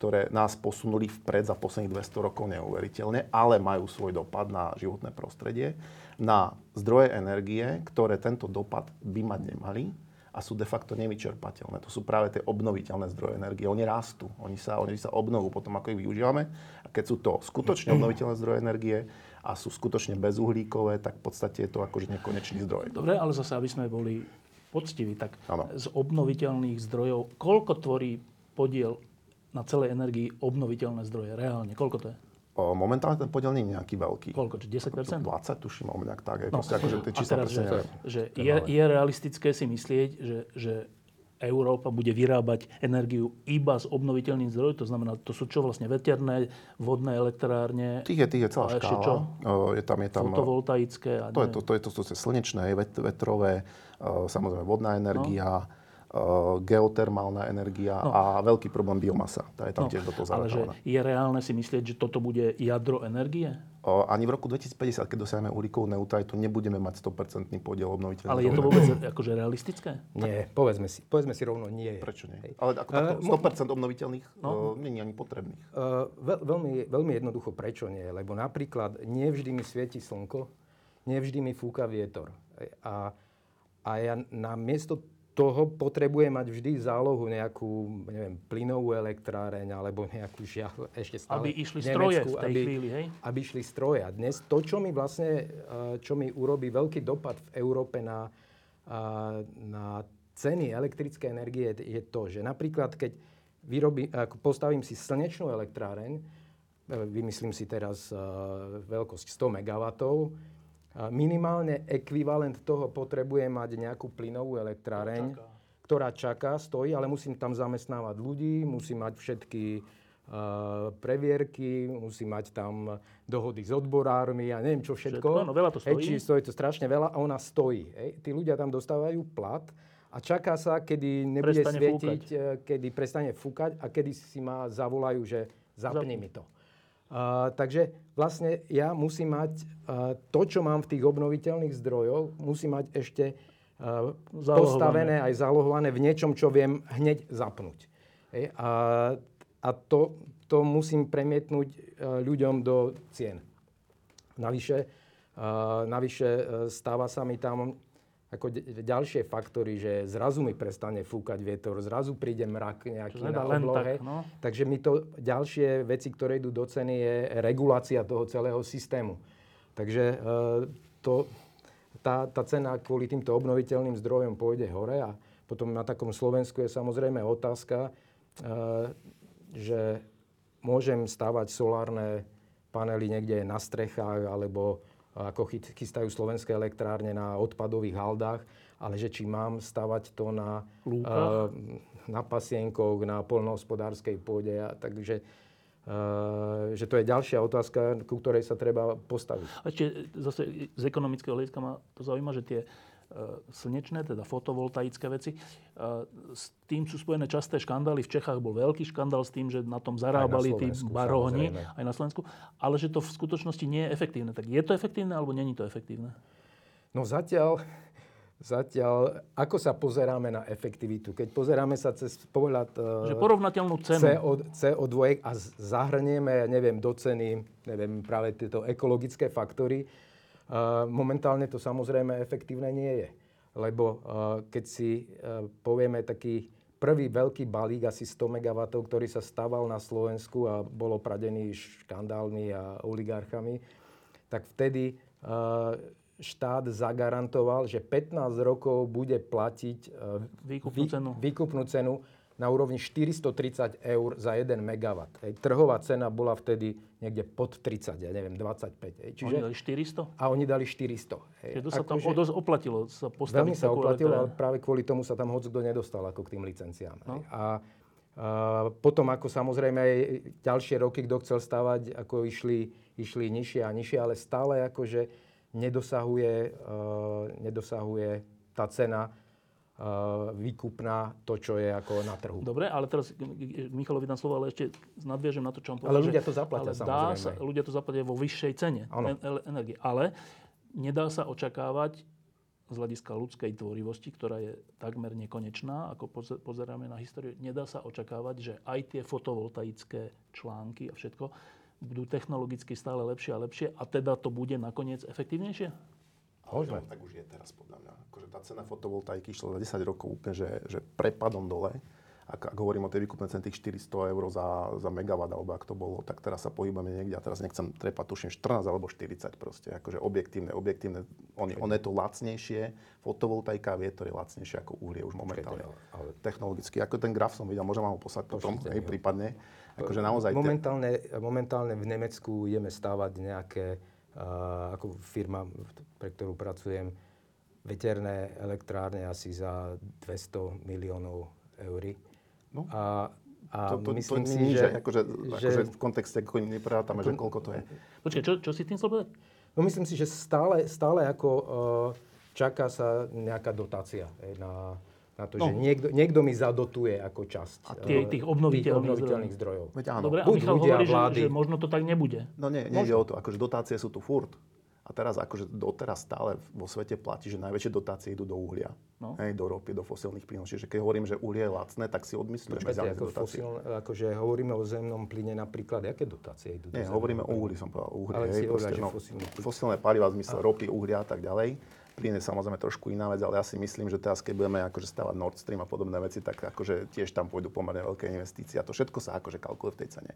ktoré nás posunuli vpred za posledných 200 rokov neuveriteľne, ale majú svoj dopad na životné prostredie, na zdroje energie, ktoré tento dopad by mať nemali a sú de facto nevyčerpateľné. To sú práve tie obnoviteľné zdroje energie. Oni rastú, oni sa, oni sa obnovujú potom, ako ich využívame. A keď sú to skutočne obnoviteľné zdroje energie a sú skutočne bezuhlíkové, tak v podstate je to akože nekonečný zdroj. Dobre, ale zase, aby sme boli poctiví, tak ano. z obnoviteľných zdrojov, koľko tvorí podiel na celej energii obnoviteľné zdroje? Reálne, koľko to je? Momentálne ten podiel nie je nejaký veľký. Koľko? Či 10%? 20 tuším, alebo nejak tak. No. Proste akože tie čísla teraz, že, že je, je realistické si myslieť, že, že Európa bude vyrábať energiu iba z obnoviteľných zdrojov, to znamená, to sú čo vlastne veterné, vodné elektrárne. Tých je, tých je celá škála. Čo? Je tam, je tam, Fotovoltaické. A to, je to, to, je to, je slnečné, vetrové, samozrejme vodná energia. No geotermálna energia no. a veľký problém biomasa. Tá je tam no, tiež do toho Ale že je reálne si myslieť, že toto bude jadro energie? Uh, ani v roku 2050, keď dosiahneme uhlíkovú neutralitu, nebudeme mať 100% podiel obnoviteľných. Ale je to vôbec akože realistické? Nie, povedzme si, povedzme si rovno, nie je. Prečo nie? Hej. Ale ako takto, 100% obnoviteľných no. uh, nie je ani potrebných. Uh, veľ, veľmi, veľmi jednoducho, prečo nie? Lebo napríklad nevždy mi svieti slnko, nevždy mi fúka vietor. A, a ja na miesto toho potrebuje mať vždy zálohu nejakú, neviem, plynovú elektráreň alebo nejakú žiaľ, ešte stále Aby išli stroje v tej aby, chvíli, hej? Aby išli stroje. A dnes to, čo mi vlastne, čo mi urobí veľký dopad v Európe na, na ceny elektrické energie, je to, že napríklad, keď vyrobí, postavím si slnečnú elektráreň, vymyslím si teraz veľkosť 100 MW, minimálne ekvivalent toho potrebuje mať nejakú plynovú elektráreň, čaká. ktorá čaká, stojí, ale musím tam zamestnávať ľudí, musím mať všetky previerky, musí mať tam dohody s odborármi a neviem čo všetko. Všetko, no veľa to stojí. Hej, či stojí to strašne veľa a ona stojí. Hej. Tí ľudia tam dostávajú plat a čaká sa, kedy nebude prestane svietiť, fúkať. Eh, kedy prestane fúkať a kedy si ma zavolajú, že zapni mi to. Uh, takže vlastne ja musím mať uh, to, čo mám v tých obnoviteľných zdrojoch, musím mať ešte uh, postavené aj zálohované v niečom, čo viem hneď zapnúť. Hej? A, a to, to musím premietnúť uh, ľuďom do cien. Navyše, navyše stáva sa mi tam ako ďalšie faktory, že zrazu mi prestane fúkať vietor, zrazu príde mrak nejaký na oblohe. Tak, no. Takže mi to ďalšie veci, ktoré idú do ceny, je regulácia toho celého systému. Takže e, to, tá, tá cena kvôli týmto obnoviteľným zdrojom pôjde hore a potom na takom Slovensku je samozrejme otázka, e, že môžem stavať solárne panely niekde na strechách alebo ako chystajú slovenské elektrárne na odpadových haldách, ale že či mám stavať to na, uh, na pasienkoch, na polnohospodárskej pôde. A, takže uh, že to je ďalšia otázka, ku ktorej sa treba postaviť. A ešte zase z ekonomického hľadiska ma to zaujíma, že tie slnečné, teda fotovoltaické veci. E, s tým sú spojené časté škandály. V Čechách bol veľký škandál s tým, že na tom zarábali tí baróni, aj na Slovensku, ale že to v skutočnosti nie je efektívne. Tak je to efektívne alebo není to efektívne? No zatiaľ Zatiaľ, ako sa pozeráme na efektivitu? Keď pozeráme sa cez pohľad Že porovnateľnú cenu. CO, CO2 a zahrnieme, neviem, do ceny, neviem, práve tieto ekologické faktory, momentálne to samozrejme efektívne nie je. Lebo keď si povieme taký prvý veľký balík, asi 100 MW, ktorý sa staval na Slovensku a bol opradený škandálmi a oligarchami, tak vtedy štát zagarantoval, že 15 rokov bude platiť Výkupnú cenu. výkupnú cenu na úrovni 430 eur za 1 MW. Hej. Trhová cena bola vtedy niekde pod 30, ja neviem, 25. Hej. Čiže, Oni dali 400? a oni dali 400. Hej. Čiže to sa tam Akože dosť oplatilo sa Veľmi sa oplatilo, ale elektrárnu. práve kvôli tomu sa tam hoc kto nedostal ako k tým licenciám. No. Hej. A, potom, ako samozrejme aj ďalšie roky, kto chcel stavať, ako išli, išli nižšie a nižšie, ale stále akože nedosahuje, uh, nedosahuje tá cena výkupná to, čo je ako na trhu. Dobre, ale teraz k Michalovi dám slovo, ale ešte nadviežem na to, čo on povedal. Ale ľudia to zaplatia, ale dá. Sa, ľudia to zaplatia vo vyššej cene energie. Ale nedá sa očakávať z hľadiska ľudskej tvorivosti, ktorá je takmer nekonečná, ako poze- pozeráme na históriu, nedá sa očakávať, že aj tie fotovoltaické články a všetko budú technologicky stále lepšie a lepšie a teda to bude nakoniec efektívnejšie? Môžeme. Tak už je teraz podľa mňa. Akože tá cena fotovoltaiky išla za 10 rokov úplne, že, že prepadom dole. Ak, ak hovorím o tej výkupnej cene tých 400 eur za, za megawatt, alebo ak to bolo, tak teraz sa pohybujeme niekde, a teraz nechcem trepať, tuším 14 alebo 40 proste, akože objektívne, objektívne, on, on je to lacnejšie, fotovoltaika, vietor je lacnejšie ako uhlie už momentálne. ale- ale- Technologicky, ako ten graf som videl, môžem vám ho poslať potom, hej, prípadne. Akože naozaj... te- Momentálne, momentálne v Nemecku ideme stávať nejaké, uh, ako firma, pre ktorú pracujem, veterné elektrárne asi za 200 miliónov eur. No. A, a to, to, myslím to si, nie, že, akože, že, akože v kontexte ako neprátame, že koľko to je. Počkaj, čo, čo si tým chcel povedať? no myslím si, že stále, stále ako uh, čaká sa nejaká dotácia hej, na, na to, No. že niekto, niekto mi zadotuje ako časť A tie- eh, tých obnoviteľných obnoviteľných zdrojov. Veď áno. Dobre, a Buď Michal ľudia, hovorí, že, vlády. že možno to tak nebude. No nie, nejde o to. Akože dotácie sú tu furt. A teraz akože doteraz stále vo svete platí, že najväčšie dotácie idú do uhlia. No. Hej, do ropy, do fosílnych plynov. Čiže keď hovorím, že uhlie je lacné, tak si odmyslíme Počkajte, ako dotácie. akože hovoríme o zemnom plyne napríklad, aké dotácie idú? do Nie, hovoríme o uhli, som povedal. Uhlie, Ale hej, si hovorila, proste, že no. Fosílne paliva v zmysle ropy, uhlia a tak ďalej. Plyn je samozrejme trošku iná vec, ale ja si myslím, že teraz, keď budeme akože stavať Nord Stream a podobné veci, tak akože tiež tam pôjdu pomerne veľké investície a to všetko sa akože kalkuluje v tej cene.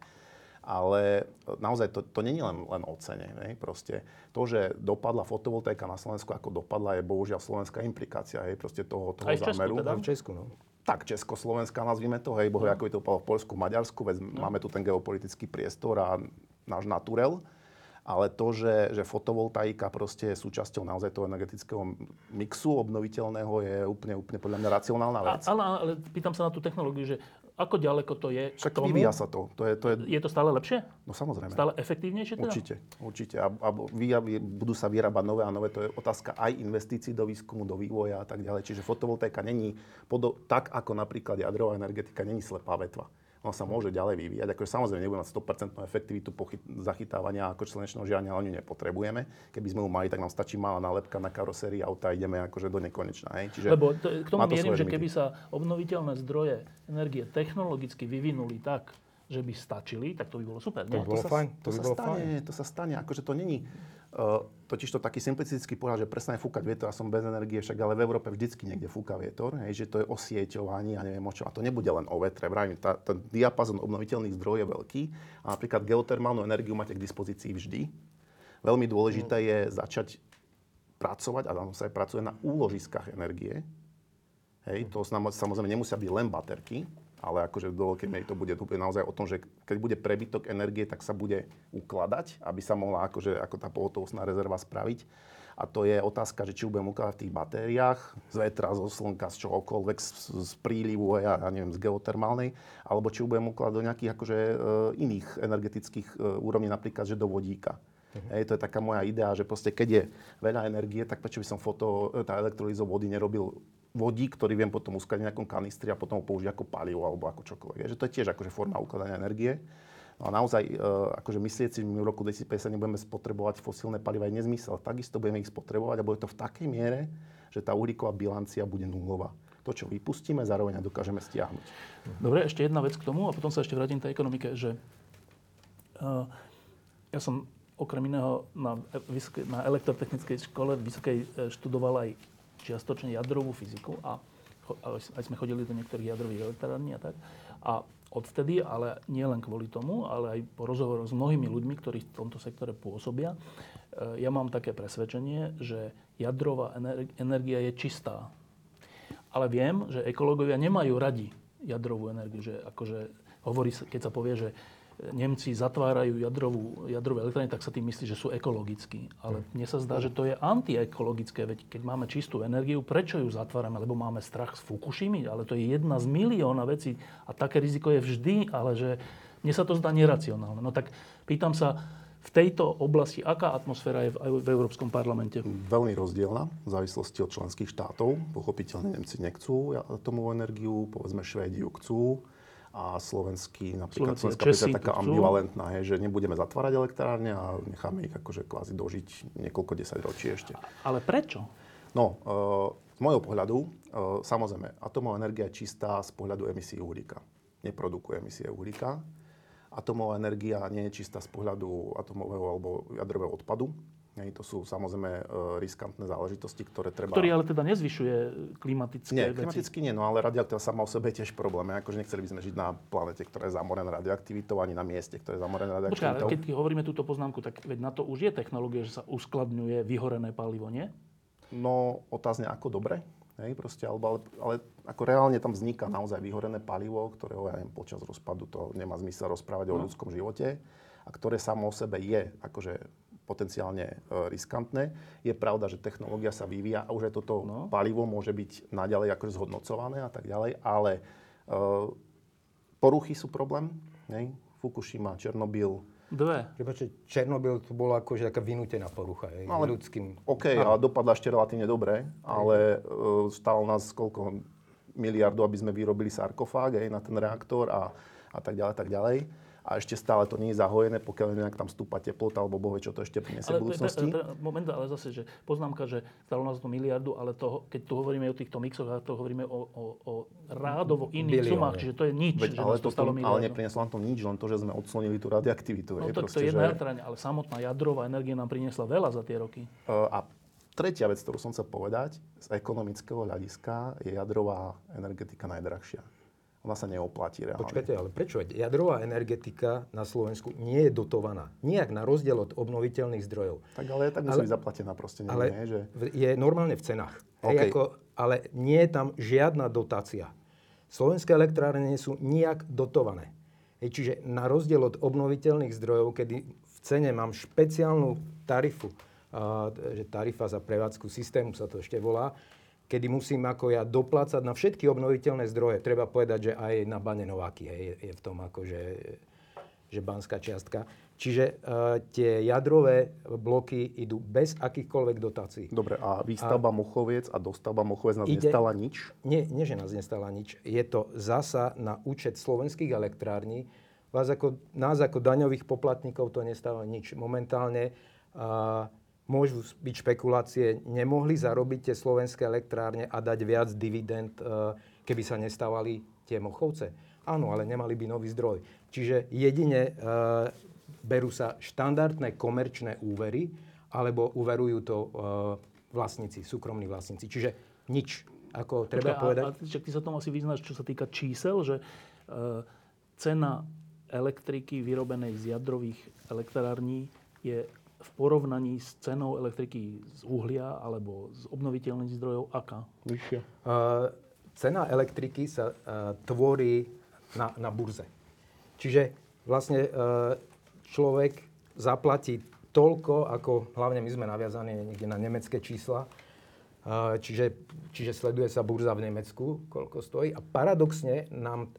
Ale naozaj to, to je len, len o cene. Ne? Proste to, že dopadla fotovoltaika na Slovensku ako dopadla, je bohužiaľ slovenská implikácia hej? Proste toho, toho Aj v Česku zámeru. teda? V Česku, no. Tak, Československá nazvime to, hej, bohu, ako by to dopadlo v Polsku, Maďarsku, veď máme tu ten geopolitický priestor a náš naturel. Ale to, že, že fotovoltaika proste je súčasťou naozaj toho energetického mixu obnoviteľného, je úplne, úplne podľa mňa racionálna A, vec. ale, ale pýtam sa na tú technológiu, že ako ďaleko to je Však tomu? vyvíja sa to. To je, to je, Je to stále lepšie? no samozrejme. Stále efektívnejšie teda? Určite, určite. A, a vyja, budú sa vyrábať nové a nové. To je otázka aj investícií do výskumu, do vývoja a tak ďalej. Čiže fotovoltaika není, podo, tak ako napríklad jadrová energetika, není slepá vetva. Ona sa môže ďalej vyvíjať. Akože samozrejme nebudeme mať 100% efektivitu pochyt, zachytávania ako slnečného žiarenia, ale ju nepotrebujeme. Keby sme ju mali, tak nám stačí malá nálepka na karosérii auta a ideme akože do nekonečna. Hej. Čiže Lebo to, k tomu to mierim, že keby sa obnoviteľné zdroje energie technologicky vyvinuli tak, že by stačili, tak to by bolo super. To by bolo sa, fajn, To, to by sa bolo stane, to sa stane. Akože to není, totiž to taký simplistický pohľad, že prestane fúkať vietor, ja som bez energie, však ale v Európe vždycky niekde fúka vietor, hej, že to je o sieťovaní a neviem o čo. A to nebude len o vetre. Vravím, tá, ten diapazon obnoviteľných zdrojov je veľký a napríklad geotermálnu energiu máte k dispozícii vždy. Veľmi dôležité je začať pracovať, a tam sa aj pracuje na úložiskách energie. Hej, to samozrejme nemusia byť len baterky, ale akože do veľkej miery to bude, naozaj o tom, že keď bude prebytok energie, tak sa bude ukladať, aby sa mohla akože, ako tá pohotovostná rezerva spraviť. A to je otázka, že či budem ukladať v tých batériách, z vetra, zo slnka, z čohokoľvek, z, z prílivu, ja, ja neviem, z geotermálnej, alebo či budem ukladať do nejakých akože, e, iných energetických e, úrovní, napríklad, že do vodíka. Hej, to je taká moja idea, že proste keď je veľa energie, tak prečo by som foto, tá elektrolízou vody nerobil vodík, ktorý viem potom uskladniť v nejakom kanistri a potom ho použiť ako palivo alebo ako čokoľvek. Je, Že to je tiež akože forma ukladania energie. No a naozaj, e, akože myslieť si, že my v roku 2050 nebudeme spotrebovať fosílne paliva je nezmysel. Takisto budeme ich spotrebovať a bude to v takej miere, že tá uhlíková bilancia bude nulová. To, čo vypustíme, zároveň dokážeme stiahnuť. Dobre, ešte jedna vec k tomu a potom sa ešte vrátim k tej ekonomike, že uh, ja som okrem iného na, vysoké, na elektrotechnickej škole vysokej e, študoval aj čiastočne jadrovú fyziku a aj sme chodili do niektorých jadrových elektrární a tak. A odvtedy, ale nie len kvôli tomu, ale aj po rozhovoroch s mnohými ľuďmi, ktorí v tomto sektore pôsobia, e, ja mám také presvedčenie, že jadrová energia je čistá. Ale viem, že ekológovia nemajú radi jadrovú energiu. Že akože hovorí, keď sa povie, že Nemci zatvárajú jadrovú, jadrové elektrárne, tak sa tým myslí, že sú ekologickí. Ale mne sa zdá, že to je antiekologické. Veď keď máme čistú energiu, prečo ju zatvárame? Lebo máme strach z Fukushimy, ale to je jedna z milióna vecí. A také riziko je vždy, ale že mne sa to zdá neracionálne. No tak pýtam sa, v tejto oblasti, aká atmosféra je v, v Európskom parlamente? Veľmi rozdielna v závislosti od členských štátov. Pochopiteľne Nemci nechcú atomovú energiu, povedzme Švédi ju chcú a slovenský, napríklad Slovenská Česi, taká ambivalentná, hej, že nebudeme zatvárať elektrárne a necháme ich akože kvázi dožiť niekoľko desať ročí ešte. Ale prečo? No, e, z môjho pohľadu, e, samozrejme, atomová energia je čistá z pohľadu emisí uhlíka. Neprodukuje emisie uhlíka. Atomová energia nie je čistá z pohľadu atomového alebo jadrového odpadu. Hej, to sú samozrejme e, riskantné záležitosti, ktoré treba... Ktorý ale teda nezvyšuje klimatické nie, veci. klimaticky nie, no ale radioaktivita sama o sebe je tiež problém. Akože nechceli by sme žiť na planete, ktorá je zamorená radioaktivitou, ani na mieste, ktoré je zamorené radioaktivitou. Počkaj, keď hovoríme túto poznámku, tak veď na to už je technológia, že sa uskladňuje vyhorené palivo, nie? No, otázne ako dobre. Hej, proste, alebo, ale, ale ako reálne tam vzniká naozaj vyhorené palivo, ktorého ja neviem, počas rozpadu to nemá zmysel rozprávať no. o ľudskom živote a ktoré samo o sebe je akože potenciálne e, riskantné. Je pravda, že technológia sa vyvíja a už aj toto no. palivo môže byť naďalej akože zhodnocované a tak ďalej, ale e, poruchy sú problém. Nej? Fukushima, Černobyl. Dve. Prepačte, Černobyl to bola akože taká vynútená porucha aj ale, ľudským. OK, a dopadla ešte relatívne dobre, ale e, stalo nás koľko miliardu, aby sme vyrobili sarkofág aj na ten reaktor a, a tak ďalej, tak ďalej a ešte stále to nie je zahojené, pokiaľ nejak tam stúpa teplota alebo bohe, čo to ešte priniesie v budúcnosti. Ale, moment, ale zase, že poznámka, že stalo nás to miliardu, ale to, keď tu hovoríme o týchto mixoch, to hovoríme o, o, o rádovo iných Bilióne. sumách, čiže to je nič, Veď, že ale to, stalo miliardu. Ale neprineslo nám to nič, len to, že sme odslonili tú radioaktivitu. No to, proste, to je jedna že... ale samotná jadrová energia nám priniesla veľa za tie roky. Uh, a tretia vec, ktorú som chcel povedať, z ekonomického hľadiska je jadrová energetika najdrahšia ona sa neoplatí reálne. Počkajte, ale prečo? Jadrová energetika na Slovensku nie je dotovaná. Nijak na rozdiel od obnoviteľných zdrojov. Tak ale tak musí byť zaplatená proste. Nie, ale nie, že... je normálne v cenách. Okay. Hej, ako, ale nie je tam žiadna dotácia. Slovenské elektrárne nie sú nijak dotované. Hej, čiže na rozdiel od obnoviteľných zdrojov, kedy v cene mám špeciálnu tarifu, že tarifa za prevádzku systému sa to ešte volá, kedy musím ako ja doplácať na všetky obnoviteľné zdroje. Treba povedať, že aj na Bane Nováky je, je v tom akože že banská čiastka. Čiže uh, tie jadrové bloky idú bez akýchkoľvek dotácií. Dobre, a výstavba a Mochoviec a dostavba Mochoviec nás ide, nestala nič? Nie, nie, že nás nestala nič. Je to zasa na účet slovenských elektrární. Vás ako, nás ako daňových poplatníkov to nestáva nič. Momentálne uh, môžu byť špekulácie, nemohli zarobiť tie slovenské elektrárne a dať viac dividend, e, keby sa nestávali tie mochovce. Áno, ale nemali by nový zdroj. Čiže jedine e, berú sa štandardné komerčné úvery, alebo uverujú to e, vlastníci, súkromní vlastníci. Čiže nič. Ako treba Počkaj, povedať... A, a ty sa tomu asi vyznáš, čo sa týka čísel, že cena elektriky vyrobenej z jadrových elektrární je v porovnaní s cenou elektriky z uhlia alebo z obnoviteľných zdrojov aká? Vyššia. Uh, cena elektriky sa uh, tvorí na, na burze. Čiže vlastne uh, človek zaplatí toľko, ako hlavne my sme naviazaní niekde na nemecké čísla, uh, čiže, čiže sleduje sa burza v Nemecku, koľko stojí. A paradoxne nám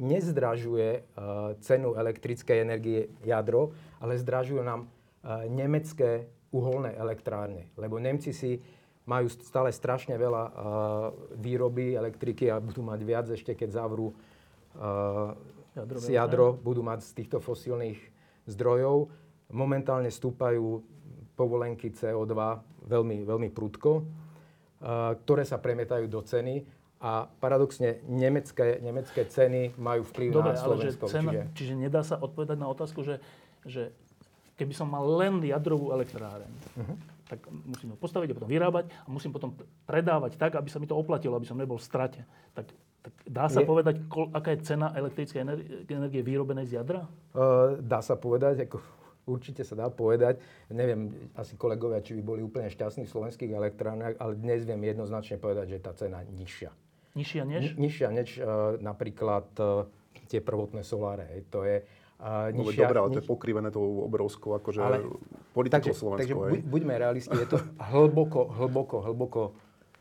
nezdražuje uh, cenu elektrickej energie jadro, ale zdražujú nám nemecké uholné elektrárne. Lebo Nemci si majú stále strašne veľa výroby elektriky a budú mať viac ešte, keď zavrú jadro, budú mať z týchto fosílnych zdrojov. Momentálne stúpajú povolenky CO2 veľmi, veľmi prudko. ktoré sa premietajú do ceny a paradoxne nemecké, nemecké ceny majú vplyv Dobre, na ale že Slovensko. cena, čiže... čiže nedá sa odpovedať na otázku, že, že keby som mal len jadrovú elektráreň, uh-huh. tak musím ju postaviť a potom vyrábať a musím potom predávať tak, aby sa mi to oplatilo, aby som nebol v strate. Tak, tak dá sa Je- povedať, kol, aká je cena elektrickej ener- energie vyrobenej z jadra? Uh, dá sa povedať, ako určite sa dá povedať. Neviem, asi kolegovia, či by boli úplne šťastní v slovenských elektrárnach, ale dnes viem jednoznačne povedať, že je tá cena nižšia. Nižšia než? Ni- nižšia než uh, napríklad uh, tie prvotné soláre. To je uh, No, nižšia... dobre, ale to je niž- pokrivené tou obrovskou akože Ale- politikou takže, takže slovenskou. buď, hej. buďme realisti, je to hlboko, hlboko, hlboko,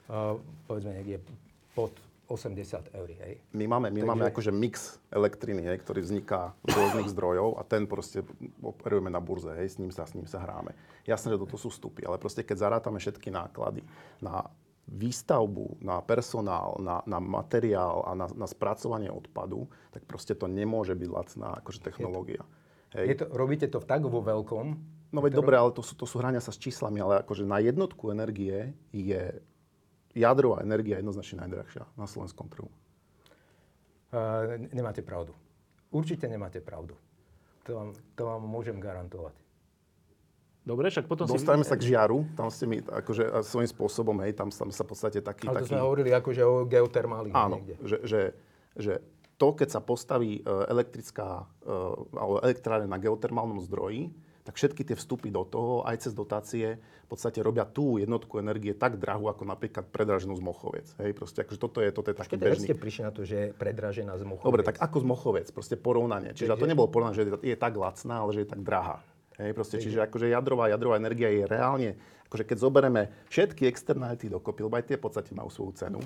uh, povedzme niekde pod 80 eur. Hej. My máme, my máme Takže- akože mix elektriny, hej, ktorý vzniká z rôznych zdrojov a ten proste operujeme na burze, hej, s ním sa, s ním sa hráme. Jasné, že toto sú vstupy, ale proste keď zarátame všetky náklady na výstavbu, na personál, na, na materiál a na, na spracovanie odpadu, tak proste to nemôže byť lacná akože technológia. Je Hej. to, robíte to tak vo veľkom, No veď dobre, ale to sú, to sú hrania sa s číslami, ale akože na jednotku energie je jadrová energia jednoznačne najdrahšia na slovenskom trhu. Uh, nemáte pravdu. Určite nemáte pravdu. To vám, to vám môžem garantovať. Dobre, však potom Dostaneme si... sa k žiaru, tam ste mi akože svojím spôsobom, hej, tam, tam sa v podstate taký... Ale to taký sme hovorili akože o geotermáli. áno, niekde. že, že, že to, keď sa postaví e, elektrická, e, alebo elektráreň na geotermálnom zdroji, tak všetky tie vstupy do toho, aj cez dotácie, v podstate robia tú jednotku energie tak drahú, ako napríklad predraženú z Mochoviec. Hej, proste akože toto je, toto je taký bežný... ste prišli na to, že je predražená z Muchoviec? Dobre, tak ako z Mochovec, proste porovnanie. Čiže Takže- to nebolo porovnanie, že je, je tak lacná, ale že je tak drahá. Hej, proste, čiže akože jadrová, jadrová energia je reálne, akože keď zoberieme všetky externality dokopy, lebo aj tie v podstate majú svoju cenu,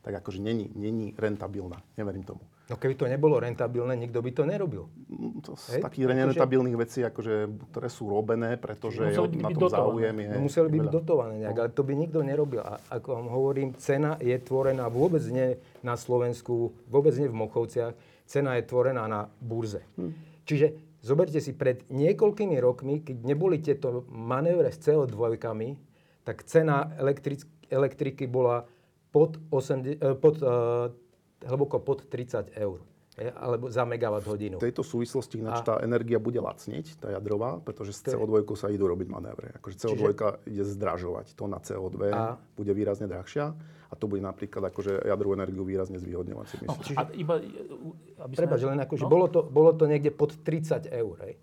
tak akože není, není rentabilná. Neverím tomu. No keby to nebolo rentabilné, nikto by to nerobil. Mm, To z Hej, takých akože- rentabilných vecí, akože, ktoré sú robené, pretože museli by na tom dotované. záujem je No museli by byť dotované nejak, ale to by nikto nerobil. A ako vám hovorím, cena je tvorená vôbec nie na Slovensku, vôbec nie v Mochovciach, cena je tvorená na burze. Čiže zoberte si, pred niekoľkými rokmi, keď neboli tieto manévre s CO2, tak cena elektric- elektriky bola pod, 80, eh, pod, eh, hlboko pod 30 eur. eh, alebo za megawatt hodinu. V tejto súvislosti ináč tá energia bude lacnieť, tá jadrová, pretože z To je- CO2 sa idú robiť manévre. Akože CO2 ide zdražovať. To na CO2 A- bude výrazne drahšia a to bude napríklad akože jadrovú energiu výrazne zvýhodňovať. Si No, myslím. a iba, aby Prepač, sme... len akože no? bolo, to, bolo to niekde pod 30 eur. Hej.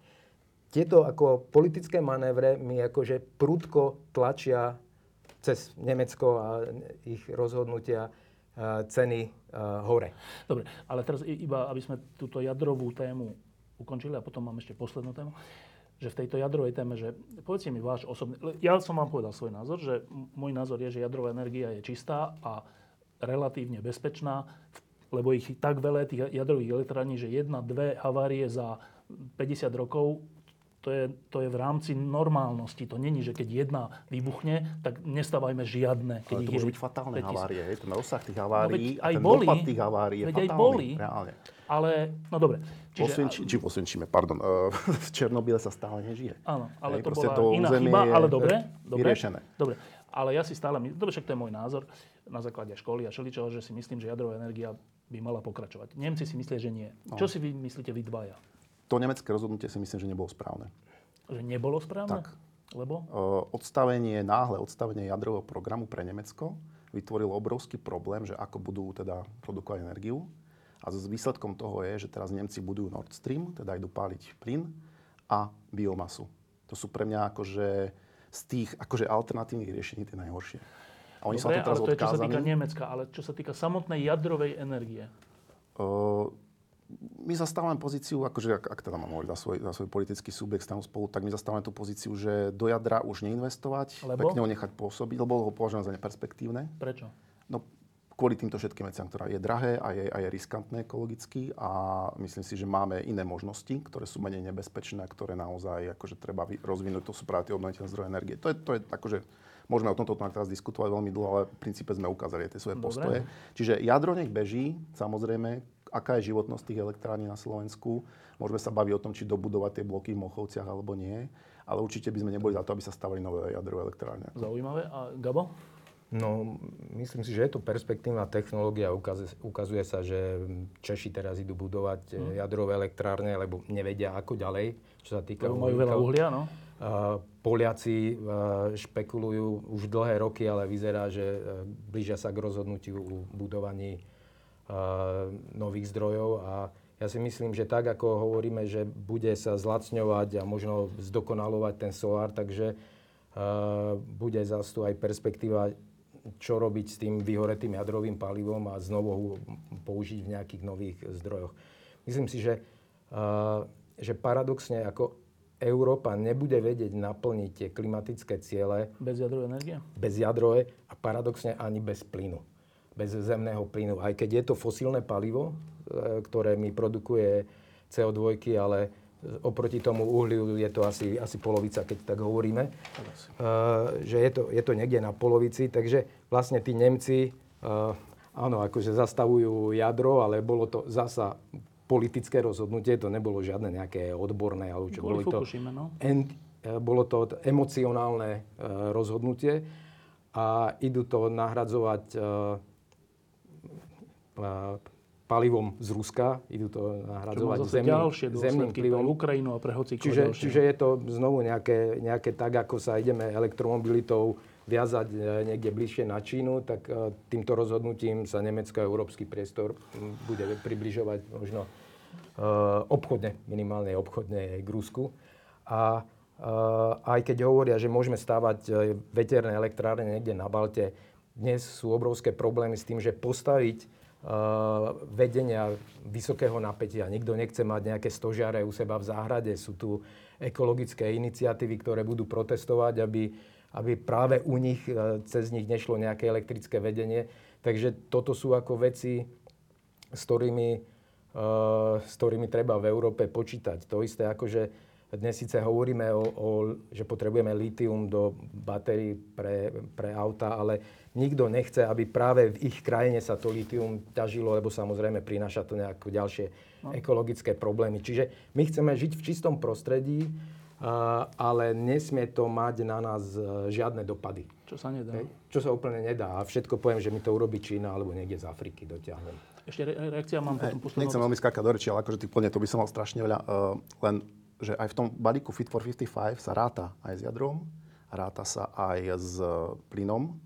Tieto ako politické manévre mi akože prudko tlačia cez Nemecko a ich rozhodnutia a ceny a, hore. Dobre, ale teraz iba, aby sme túto jadrovú tému ukončili a potom mám ešte poslednú tému, že v tejto jadrovej téme, že povedzte mi váš osobný... Ja som vám povedal svoj názor, že môj názor je, že jadrová energia je čistá a relatívne bezpečná, lebo ich tak veľa tých jadrových elektrární, že jedna, dve havárie za 50 rokov to je, to je v rámci normálnosti. To není, že keď jedna vybuchne, tak nestávajme žiadne. Keď Ale to môžu byť fatálne 5000. havárie. Hej. Ten rozsah tých havárií veď a aj ten boli. dopad tých havárií je Veď aj fatálny. boli. Reálne. Ale, no dobre. Posvienči, či posvienčíme, pardon. Uh, v Černobyle sa stále nežije. Áno, ale Hej, to bola to iná chyba, ale dobre, dobre. vyriešené. Dobre, ale ja si stále, dobre, však to je môj názor, na základe školy a všeličoho, že si myslím, že jadrová energia by mala pokračovať. Nemci si myslia, že nie. No. Čo si vy myslíte vy dvaja? To nemecké rozhodnutie si myslím, že nebolo správne. Že nebolo správne? Tak. Lebo? Uh, odstavenie, náhle odstavenie jadrového programu pre Nemecko vytvorilo obrovský problém, že ako budú teda produkovať energiu. A s výsledkom toho je, že teraz Nemci budujú Nord Stream, teda idú páliť plyn a biomasu. To sú pre mňa akože z tých akože alternatívnych riešení tie najhoršie. A oni sa Dobre, to teraz ale to je, čo sa týka. Nemecka, ale čo sa týka samotnej jadrovej energie. Uh, my zastávame pozíciu, akože ak, ak teda mám hovoriť za svoj, za svoj politický subjekt stanu spolu, tak my zastávame tú pozíciu, že do jadra už neinvestovať, Lebo? pekne ho nechať pôsobiť, lebo ho považujem za neperspektívne. Prečo? No, kvôli týmto všetkým veciam, ktorá je drahé a je, a je riskantné ekologicky a myslím si, že máme iné možnosti, ktoré sú menej nebezpečné a ktoré naozaj akože treba rozvinúť. To sú práve tie obnoviteľné zdroje energie. To je, to je akože, môžeme o tomto teraz diskutovať veľmi dlho, ale v princípe sme ukázali tie svoje Dobre. postoje. Čiže jadro nech beží, samozrejme, aká je životnosť tých elektrární na Slovensku. Môžeme sa baviť o tom, či dobudovať tie bloky v Mochovciach alebo nie. Ale určite by sme neboli za to, aby sa stavali nové jadrové elektrárne. Zaujímavé. A Gabo? No, myslím si, že je to perspektívna technológia. Ukazuje, ukazuje sa, že Češi teraz idú budovať hmm. jadrové elektrárne, lebo nevedia ako ďalej, čo sa týka Majú veľa uhlia, no? Poliaci špekulujú už dlhé roky, ale vyzerá, že e, blížia sa k rozhodnutiu u budovaní nových zdrojov a ja si myslím, že tak, ako hovoríme, že bude sa zlacňovať a možno zdokonalovať ten solár, takže bude zase tu aj perspektíva, čo robiť s tým vyhoretým jadrovým palivom a znovu ho použiť v nejakých nových zdrojoch. Myslím si, že, uh, že paradoxne ako Európa nebude vedieť naplniť tie klimatické ciele. Bez jadrovej energie? Bez jadrovej a paradoxne ani bez plynu. Bez zemného plynu. Aj keď je to fosílne palivo, E, ktoré mi produkuje CO2, ale oproti tomu uhliu je to asi, asi polovica, keď tak hovoríme. Uh, že je to, je to niekde na polovici, takže vlastne tí Nemci, uh, áno, akože zastavujú jadro, ale bolo to zasa politické rozhodnutie, to nebolo žiadne nejaké odborné, ale čo bolo to, no? en, bolo to emocionálne rozhodnutie a idú to nahradzovať palivom z Ruska, idú to nahradzovať zemným, ďalšie zemným pre Ukrajinu a pre čiže, čiže je to znovu nejaké, nejaké tak, ako sa ideme elektromobilitou viazať e, niekde bližšie na Čínu, tak e, týmto rozhodnutím sa Nemecko a európsky priestor bude približovať možno e, obchodne, minimálne obchodne k Rusku. A aj keď hovoria, že môžeme stávať veterné elektrárne niekde na Balte, dnes sú obrovské problémy s tým, že postaviť vedenia vysokého napätia. Nikto nechce mať nejaké stožiare u seba v záhrade. Sú tu ekologické iniciatívy, ktoré budú protestovať, aby, aby práve u nich, e, cez nich nešlo nejaké elektrické vedenie. Takže toto sú ako veci, s ktorými, e, s ktorými treba v Európe počítať. To isté ako, že dnes síce hovoríme, o, o, že potrebujeme litium do batérií pre, pre auta, ale nikto nechce, aby práve v ich krajine sa to litium ťažilo, lebo samozrejme prináša to nejaké ďalšie no. ekologické problémy. Čiže my chceme žiť v čistom prostredí, ale nesmie to mať na nás e, žiadne dopady. Čo sa nedá. Čo sa úplne nedá. A všetko poviem, že mi to urobí Čína alebo niekde z Afriky dotiahnem. Ešte re- reakcia mám potom poslednú. Nechcem veľmi skákať do reči, ale akože tých plne to by som mal strašne veľa. Uh, len že aj v tom balíku Fit for 55 sa ráta aj s jadrom, ráta sa aj s plynom,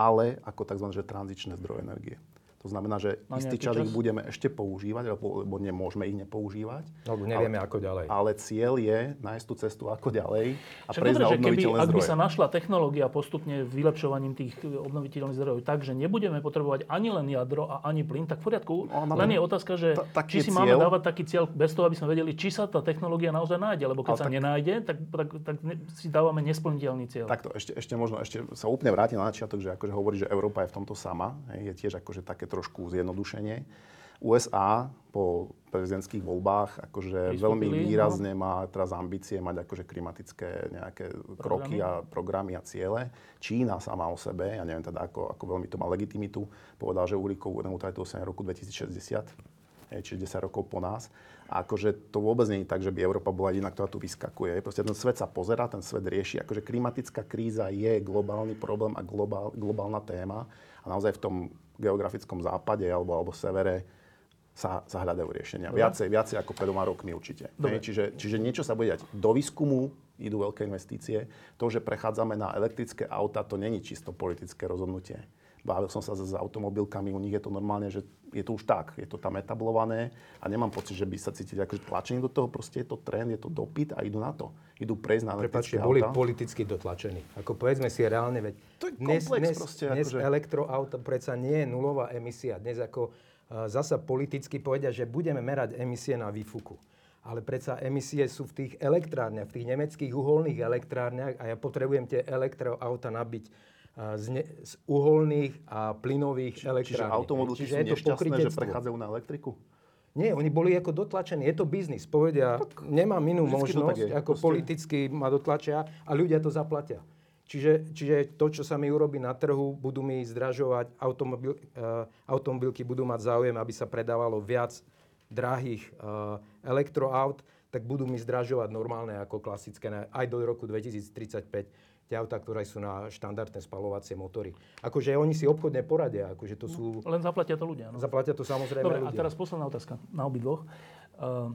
ale ako tzv. Že tranzičné zdroje energie. To znamená, že Na istý čas ich budeme ešte používať, lebo, lebo nemôžeme ich nepoužívať. Lebo nevieme, ale, ako ďalej. Ale cieľ je nájsť tú cestu ako ďalej a Však prejsť dobre, na obnoviteľné zdroje. Ak by sa našla technológia postupne vylepšovaním tých obnoviteľných zdrojov tak, že nebudeme potrebovať ani len jadro a ani plyn, tak v poriadku. No, len je otázka, že ta, či si cieľ, máme dávať taký cieľ bez toho, aby sme vedeli, či sa tá technológia naozaj nájde. Lebo keď sa tak, nenájde, tak, tak, tak si dávame nesplniteľný cieľ. Takto, ešte, ešte možno ešte sa úplne vrátim na začiatok, že akože hovorí, že Európa je v tomto sama. je tiež akože také trošku zjednodušenie. USA po prezidentských voľbách akože veľmi no. výrazne má teraz ambície mať akože klimatické nejaké programy. kroky a programy a ciele. Čína sama o sebe, ja neviem teda ako, ako veľmi to má legitimitu, povedal, že uhlíkovú neutralitu dosiahne roku 2060, čiže 10 rokov po nás. A akože to vôbec nie je tak, že by Európa bola jediná, ktorá tu vyskakuje. Proste ten svet sa pozera, ten svet rieši. Akože klimatická kríza je globálny problém a globál, globálna téma. A naozaj v tom geografickom západe alebo, alebo severe sa, sa hľadajú riešenia. Viacej, viacej ako pred dvoma rokmi určite. Hej, čiže, čiže niečo sa bude dať. Do výskumu idú veľké investície. To, že prechádzame na elektrické auta, to není čisto politické rozhodnutie. Bavil som sa s automobilkami, u nich je to normálne, že je to už tak, je to tam etablované a nemám pocit, že by sa cítili akože tlačení do toho, proste je to trend, je to dopyt a idú na to. Idú prejsť na Prepačte, boli politicky dotlačení. Ako povedzme si reálne, veď to je dnes, dnes, proste, dnes akože... elektroauto predsa nie je nulová emisia. Dnes ako uh, zasa politicky povedia, že budeme merať emisie na výfuku. Ale predsa emisie sú v tých elektrárniach, v tých nemeckých uholných elektrárniach a ja potrebujem tie elektroauta nabiť z, ne, z uholných a plynových Či, elektrární. Čiže automobilky sú nešťastné, že prechádzajú na elektriku? Nie, oni boli ako dotlačení. Je to biznis. Povedia, tak, nemám inú možnosť, je, ako proste. politicky ma dotlačia a ľudia to zaplatia. Čiže, čiže to, čo sa mi urobí na trhu, budú mi zdražovať, automobil, uh, automobilky budú mať záujem, aby sa predávalo viac drahých uh, elektroaut. tak budú mi zdražovať normálne ako klasické aj do roku 2035 tie autá, ktoré sú na štandardné spalovacie motory. Akože oni si obchodne poradia, akože to sú... No, len zaplatia to ľudia. No. Zaplatia to samozrejme Dobre, ľudia. a teraz posledná otázka na obidvoch. Uh,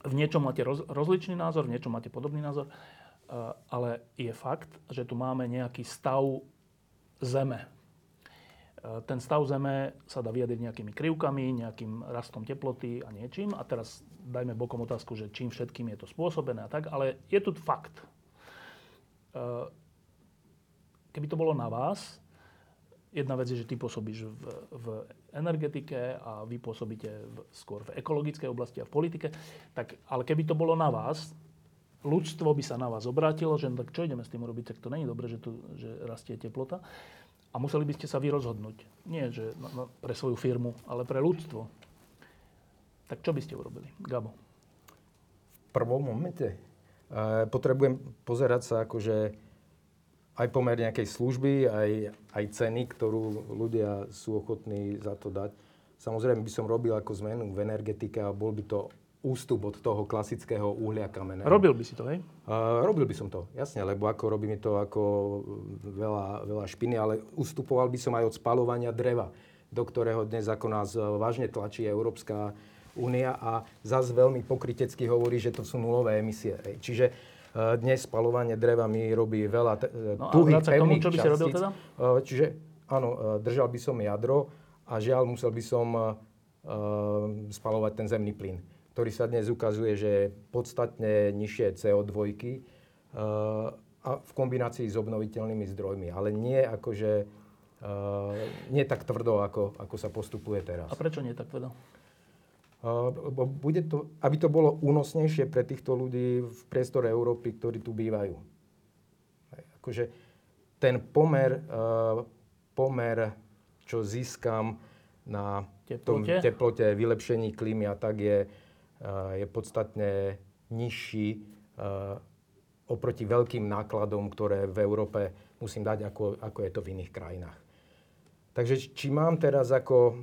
v niečom máte roz, rozličný názor, v niečom máte podobný názor, uh, ale je fakt, že tu máme nejaký stav Zeme. Uh, ten stav Zeme sa dá vyjadriť nejakými krivkami, nejakým rastom teploty a niečím. A teraz dajme bokom otázku, že čím všetkým je to spôsobené a tak, ale je tu fakt. Uh, keby to bolo na vás, jedna vec je, že ty pôsobíš v, v energetike a vy pôsobíte v, skôr v ekologickej oblasti a v politike, tak, ale keby to bolo na vás, ľudstvo by sa na vás obrátilo, že no, tak čo ideme s tým robiť, tak to není dobre, že, tu, že rastie teplota. A museli by ste sa vy rozhodnúť. Nie že no, no, pre svoju firmu, ale pre ľudstvo. Tak čo by ste urobili? Gabo. V prvom momente? E, potrebujem pozerať sa akože aj pomer nejakej služby, aj, aj ceny, ktorú ľudia sú ochotní za to dať. Samozrejme by som robil ako zmenu v energetike a bol by to ústup od toho klasického uhlia kamenného. Robil by si to, hej? Uh, robil by som to, jasne, lebo ako robí mi to ako veľa, veľa špiny, ale ustupoval by som aj od spalovania dreva, do ktorého dnes ako nás vážne tlačí Európska únia a zase veľmi pokrytecky hovorí, že to sú nulové emisie. Čiže Eh, dnes spalovanie dreva mi robí veľa t- eh, no, tuhých, pevných tomu, čo by si robil teda? Eh, čiže áno, držal by som jadro a žiaľ musel by som spalovať ten zemný plyn, ktorý sa dnes ukazuje, že je podstatne nižšie CO2 a v kombinácii s obnoviteľnými zdrojmi, ale nie akože nie tak tvrdo, ako, ako sa postupuje teraz. A prečo nie tak tvrdo? Bude to, aby to bolo únosnejšie pre týchto ľudí v priestore Európy, ktorí tu bývajú. Akože ten pomer, pomer, čo získam na teplote, tom teplote vylepšení klímy a tak je, je podstatne nižší oproti veľkým nákladom, ktoré v Európe musím dať, ako, ako je to v iných krajinách. Takže či mám teraz ako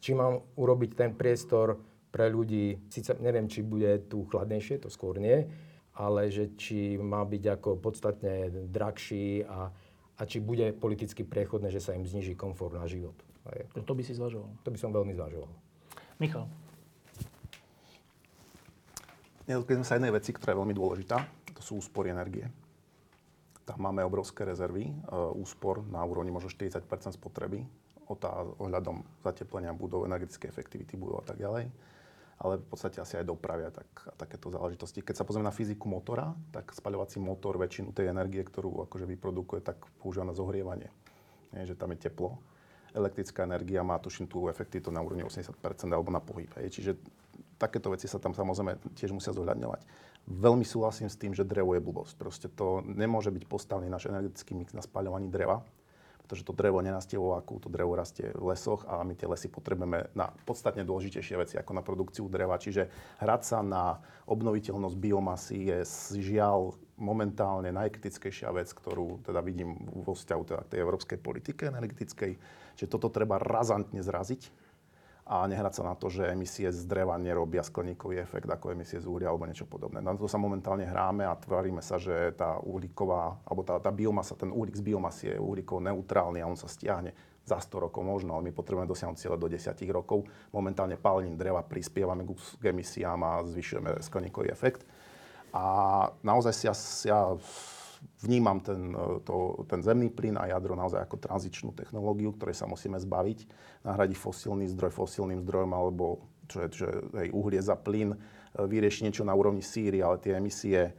či mám urobiť ten priestor pre ľudí, síce neviem, či bude tu chladnejšie, to skôr nie, ale že či má byť ako podstatne drahší a, a či bude politicky priechodné, že sa im zniží komfort na život. To by si zvažoval? To by som veľmi zvažoval. Michal. Nedotkli sme sa jednej veci, ktorá je veľmi dôležitá. To sú úspory energie. Tam máme obrovské rezervy, e, úspor na úrovni možno 40% spotreby ohľadom zateplenia budov, energetické efektivity budov a tak ďalej. Ale v podstate asi aj dopravia tak, a takéto záležitosti. Keď sa pozrieme na fyziku motora, tak spaľovací motor väčšinu tej energie, ktorú akože vyprodukuje, tak používa na zohrievanie. Nie, že tam je teplo. Elektrická energia má, tuším, tú efektivitu na úrovni 80% alebo na pohyb. Hej. Čiže takéto veci sa tam samozrejme tiež musia zohľadňovať. Veľmi súhlasím s tým, že drevo je blbosť. Proste to nemôže byť postavený náš energetický mix na spaľovaní dreva pretože to drevo nenastie vo váku, to drevo rastie v lesoch a my tie lesy potrebujeme na podstatne dôležitejšie veci ako na produkciu dreva. Čiže hrať sa na obnoviteľnosť biomasy je žiaľ momentálne najkritickejšia vec, ktorú teda vidím vo vzťahu teda tej európskej politike energetickej. Čiže toto treba razantne zraziť a nehrať sa na to, že emisie z dreva nerobia skleníkový efekt ako emisie z uhlia alebo niečo podobné. Na to sa momentálne hráme a tvárime sa, že tá uhlíková, alebo tá, tá biomasa, ten uhlík z biomasy je uhlíkovo neutrálny a on sa stiahne za 100 rokov možno, ale my potrebujeme dosiahnuť cieľe do 10 rokov. Momentálne pálením dreva prispievame k emisiám a zvyšujeme skleníkový efekt. A naozaj si ja, ja vnímam ten, e, to, ten zemný plyn a jadro naozaj ako tranzičnú technológiu, ktorej sa musíme zbaviť, nahradiť fosílny zdroj fosílnym zdrojom alebo čo je, čo je hej, uhlie za plyn, e, vyriešiť niečo na úrovni síry, ale tie emisie e,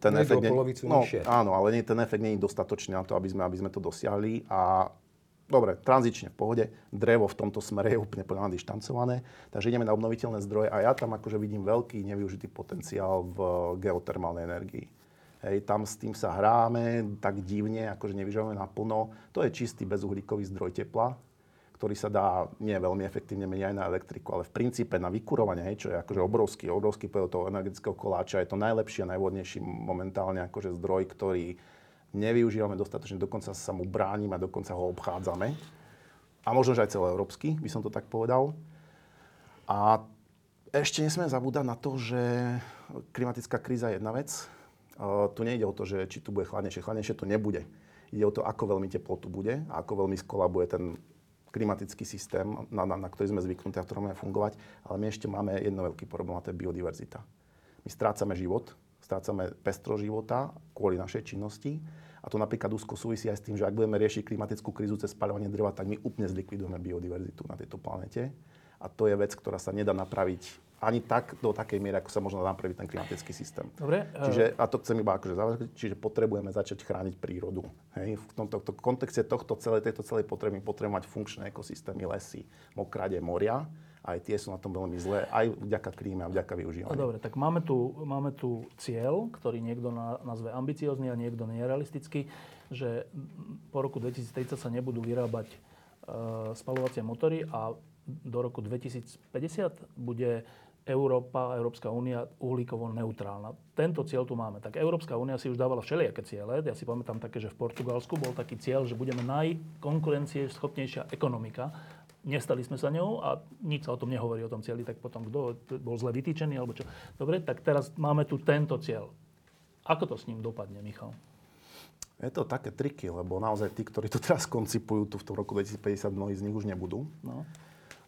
ten nie efekt... Polovicu no, nižšie. áno, ale nie, ten efekt nie je dostatočný na to, aby sme, aby sme to dosiahli a Dobre, tranzične v pohode. Drevo v tomto smere je úplne plne dištancované. Takže ideme na obnoviteľné zdroje a ja tam akože vidím veľký nevyužitý potenciál v geotermálnej energii. Hej, tam s tým sa hráme tak divne, akože nevyžavujeme naplno. To je čistý bezuhlíkový zdroj tepla, ktorý sa dá nie veľmi efektívne meniť aj na elektriku, ale v princípe na vykurovanie, hej, čo je akože obrovský, obrovský podiel toho energetického koláča, je to najlepší a najvhodnejší momentálne akože zdroj, ktorý nevyužívame dostatočne, dokonca sa mu bránime a dokonca ho obchádzame. A možno, že aj celoeurópsky, by som to tak povedal. A ešte nesmieme zabúdať na to, že klimatická kríza je jedna vec. Tu nejde o to, že či tu bude chladnejšie. Chladnejšie to nebude. Ide o to, ako veľmi teplo tu bude a ako veľmi skolabuje ten klimatický systém, na, na, na ktorý sme zvyknutí a v ktorom máme fungovať. Ale my ešte máme jedno veľký problém a to je biodiverzita. My strácame život, strácame pestro života kvôli našej činnosti. A to napríklad úzko súvisí aj s tým, že ak budeme riešiť klimatickú krízu cez spaľovanie dreva, tak my úplne zlikvidujeme biodiverzitu na tejto planete. A to je vec, ktorá sa nedá napraviť ani tak do takej miery, ako sa možno napraviť ten klimatický systém. Dobre. Čiže, a to chcem iba akože završiť, čiže potrebujeme začať chrániť prírodu. Hej? V tomto to, kontexte tohto celej, tejto celej potreby potrebujeme mať funkčné ekosystémy, lesy, mokrade, moria. Aj tie sú na tom veľmi zlé, aj vďaka klíme a vďaka využívaniu. Dobre, tak máme tu, máme tu cieľ, ktorý niekto na, nazve ambiciózny a niekto nerealistický, že po roku 2030 sa nebudú vyrábať uh, spalovacie motory a do roku 2050 bude Európa, Európska únia uhlíkovo neutrálna. Tento cieľ tu máme. Tak Európska únia si už dávala všelijaké ciele. Ja si pamätám také, že v Portugalsku bol taký cieľ, že budeme najkonkurencieschopnejšia ekonomika. Nestali sme sa ňou a nič sa o tom nehovorí, o tom cieli, tak potom kto bol zle vytýčený alebo čo. Dobre, tak teraz máme tu tento cieľ. Ako to s ním dopadne, Michal? Je to také triky, lebo naozaj tí, ktorí to teraz koncipujú, tu v tom roku 2050 mnohí z nich už nebudú. No.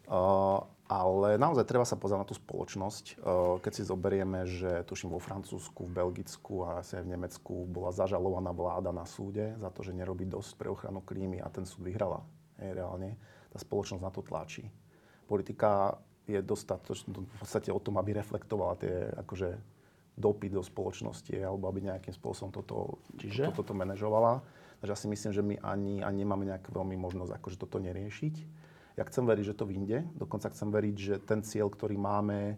Uh, ale naozaj treba sa pozrieť na tú spoločnosť. Uh, keď si zoberieme, že tuším vo Francúzsku, v Belgicku a asi aj v Nemecku bola zažalovaná vláda na súde za to, že nerobí dosť pre ochranu klímy a ten súd vyhrala. Je, reálne. Tá spoločnosť na to tlačí. Politika je dostatočne v podstate o tom, aby reflektovala tie akože, dopyt do spoločnosti alebo aby nejakým spôsobom toto, Čiže? toto, toto manažovala. Takže ja si myslím, že my ani, ani nemáme nejakú veľmi možnosť akože toto neriešiť. Ja chcem veriť, že to vyjde. Dokonca chcem veriť, že ten cieľ, ktorý máme,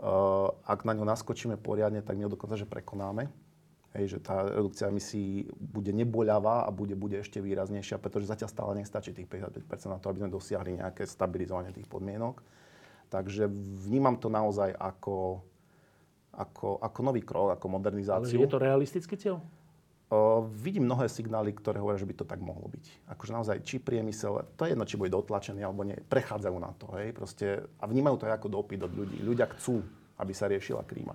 uh, ak na ňo naskočíme poriadne, tak my ho dokonca že prekonáme. Hej, že tá redukcia emisí bude neboľavá a bude, bude ešte výraznejšia, pretože zatiaľ stále nestačí tých 55% na to, aby sme dosiahli nejaké stabilizovanie tých podmienok. Takže vnímam to naozaj ako, ako, ako nový krok, ako modernizáciu. Ale je to realistický cieľ? Uh, vidím mnohé signály, ktoré hovoria, že by to tak mohlo byť. Akože naozaj, či priemysel, to je jedno, či bude dotlačený alebo nie, prechádzajú na to, hej, proste, a vnímajú to aj ako dopyt od ľudí. Ľudia chcú, aby sa riešila klíma.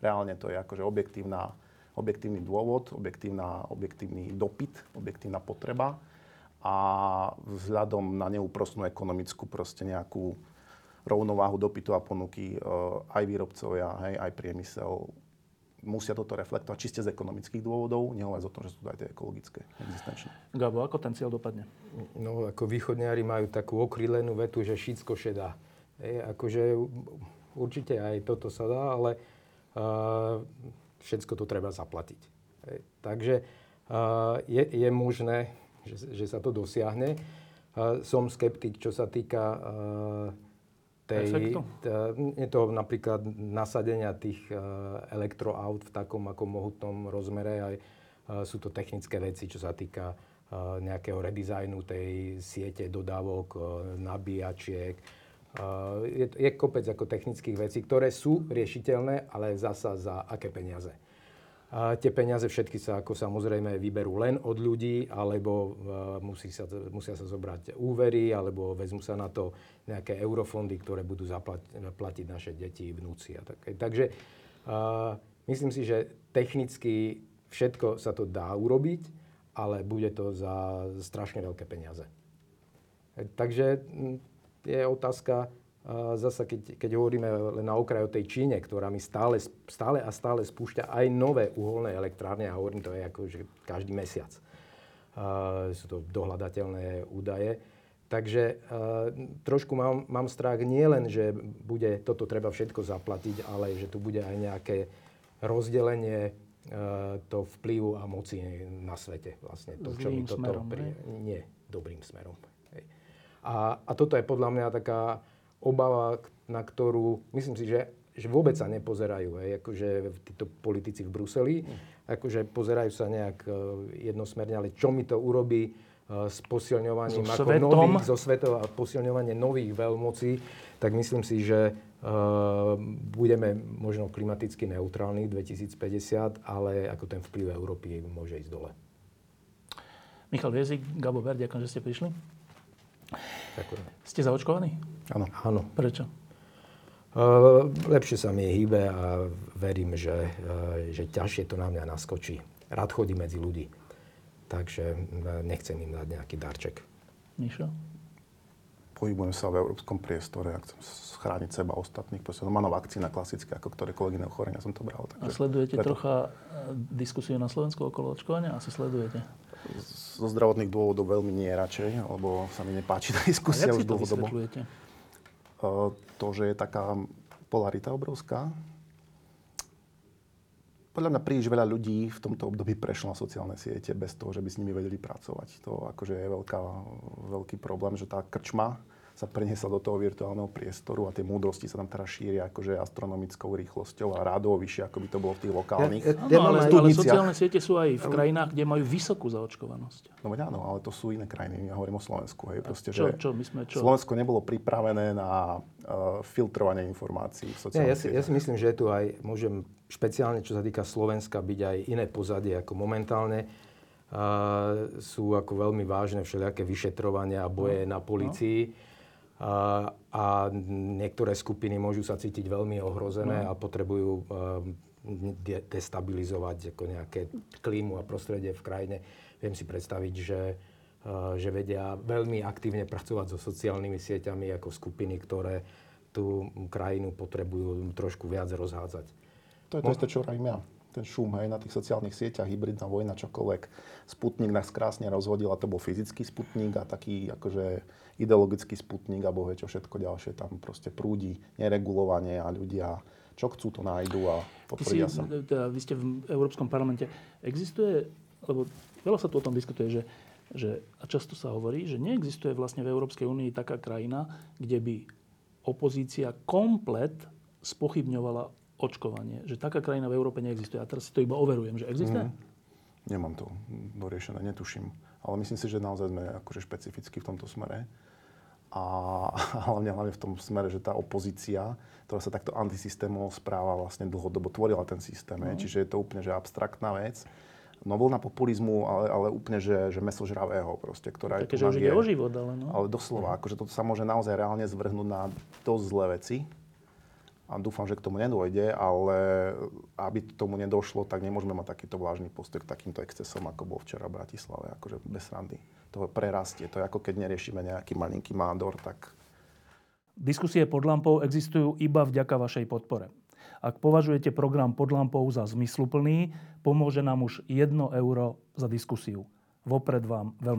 Reálne to je akože objektívna, objektívny dôvod, objektívna, objektívny dopyt, objektívna potreba a vzhľadom na neúprostnú ekonomickú proste nejakú rovnováhu dopytu a ponuky uh, aj výrobcovia, hej, aj priemysel musia toto reflektovať čiste z ekonomických dôvodov, nehovoriac o tom, že sú to aj tie ekologické, existenčné. Gabo, ako ten cieľ dopadne? No, ako východniari majú takú okrílenú vetu, že všetko šedá. E, akože určite aj toto sa dá, ale uh, všetko to treba zaplatiť. E, takže uh, je, je možné, že, že sa to dosiahne. Uh, som skeptik, čo sa týka uh, tej, je to napríklad nasadenia tých uh, elektroaut v takom ako mohutnom rozmere. Aj uh, sú to technické veci, čo sa týka uh, nejakého redizajnu tej siete dodávok, nabíjačiek. Je, je kopec ako technických vecí, ktoré sú riešiteľné, ale zasa za aké peniaze. A tie peniaze všetky sa ako samozrejme vyberú len od ľudí, alebo uh, musí sa, musia sa zobrať úvery, alebo vezmu sa na to nejaké eurofondy, ktoré budú zaplatiť naše deti, vnúci a tak. Takže uh, myslím si, že technicky všetko sa to dá urobiť, ale bude to za strašne veľké peniaze. Takže hm, je otázka, zasa keď, keď hovoríme len na okraj o tej Číne, ktorá mi stále, stále a stále spúšťa aj nové uholné elektrárne, a hovorím to je ako, že každý mesiac. Uh, sú to dohľadateľné údaje. Takže uh, trošku mám, mám strach nie len, že bude toto treba všetko zaplatiť, ale že tu bude aj nejaké rozdelenie uh, to vplyvu a moci na svete. Vlastne to, čo mi toto smerom, pri... Nie, dobrým smerom. Hej. A, a toto je podľa mňa taká obava, na ktorú myslím si, že, že vôbec sa nepozerajú. Hej, akože títo politici v Bruseli, akože pozerajú sa nejak uh, jednosmerne, ale čo mi to urobí uh, s posilňovaním so ako nových, zo svetov a posilňovanie nových veľmocí, tak myslím si, že uh, budeme možno klimaticky neutrálni 2050, ale ako ten vplyv Európy môže ísť dole. Michal Viezik, Gabo Ver, ďakujem, že ste prišli. Ďakujem. Ste zaočkovaní? Áno. Áno. Prečo? Uh, lepšie sa mi hýbe a verím, že, uh, že ťažšie to na mňa naskočí. Rád chodí medzi ľudí, takže uh, nechcem im dať nejaký darček. Mišo? Pohybujem sa v európskom priestore a chcem chrániť seba ostatných. Proste normálna vakcína klasická, ako ktorékoľvek iné ochorenia som to bral. Takže a sledujete preto... trocha diskusiu na Slovensku okolo očkovania? Asi sledujete? Zo zdravotných dôvodov veľmi nie radšej, lebo sa mi nepáči tá diskusia už dlhodobo. to, že je taká polarita obrovská. Podľa mňa príliš veľa ľudí v tomto období prešlo na sociálne siete bez toho, že by s nimi vedeli pracovať. To akože je veľká, veľký problém, že tá krčma sa preniesla do toho virtuálneho priestoru a tie múdrosti sa tam teraz šíria akože astronomickou rýchlosťou a rádovo vyššie, ako by to bolo v tých lokálnych ja, ja, ale, ale sociálne siete sú aj v krajinách, kde majú vysokú zaočkovanosť. No veď áno, ale to sú iné krajiny. Ja hovorím o Slovensku. Hej. Proste, čo, že čo, my sme čo? Slovensko nebolo pripravené na uh, filtrovanie informácií v sociálnych ja, ja, si, ja si myslím, že je tu aj, môžem špeciálne, čo sa týka Slovenska, byť aj iné pozadie ako momentálne. Uh, sú ako veľmi vážne všelijaké vyšetrovania a boje no, na policii. No a, a niektoré skupiny môžu sa cítiť veľmi ohrozené no. a potrebujú de- destabilizovať ako nejaké klímu a prostredie v krajine. Viem si predstaviť, že, že vedia veľmi aktívne pracovať so sociálnymi sieťami ako skupiny, ktoré tú krajinu potrebujú trošku viac rozhádzať. To je to isté, čo hovorím ja ten šum hej, na tých sociálnych sieťach, hybridná vojna, čokoľvek. Sputnik nás krásne rozhodil a to bol fyzický sputnik a taký akože ideologický sputnik a bohe čo všetko ďalšie tam proste prúdi, neregulovanie a ľudia čo chcú, to nájdu a potvrdia sa. Teda, vy ste v Európskom parlamente. Existuje, lebo veľa sa tu o tom diskutuje, že, že a často sa hovorí, že neexistuje vlastne v Európskej únii taká krajina, kde by opozícia komplet spochybňovala očkovanie. Že taká krajina v Európe neexistuje. A teraz si to iba overujem, že existuje? Mm. Nemám to doriešené, netuším. Ale myslím si, že naozaj sme akože špecificky v tomto smere. A hlavne, hlavne v tom smere, že tá opozícia, ktorá sa takto antisystémovo správa, vlastne dlhodobo tvorila ten systém. Mm. Čiže je to úplne že abstraktná vec. No vlna populizmu, ale, ale úplne, že, že meso žravého proste, ktorá Také, je... že už ide o život, ale no. Ale doslova, mm. akože toto sa môže naozaj reálne zvrhnúť na dosť zlé veci a dúfam, že k tomu nedôjde, ale aby k tomu nedošlo, tak nemôžeme mať takýto vážny postoj k takýmto excesom, ako bol včera v Bratislave, akože bez randy. To prerastie, to je ako keď neriešime nejaký malinký mádor, tak... Diskusie pod lampou existujú iba vďaka vašej podpore. Ak považujete program pod lampou za zmysluplný, pomôže nám už 1 euro za diskusiu. Vopred vám veľmi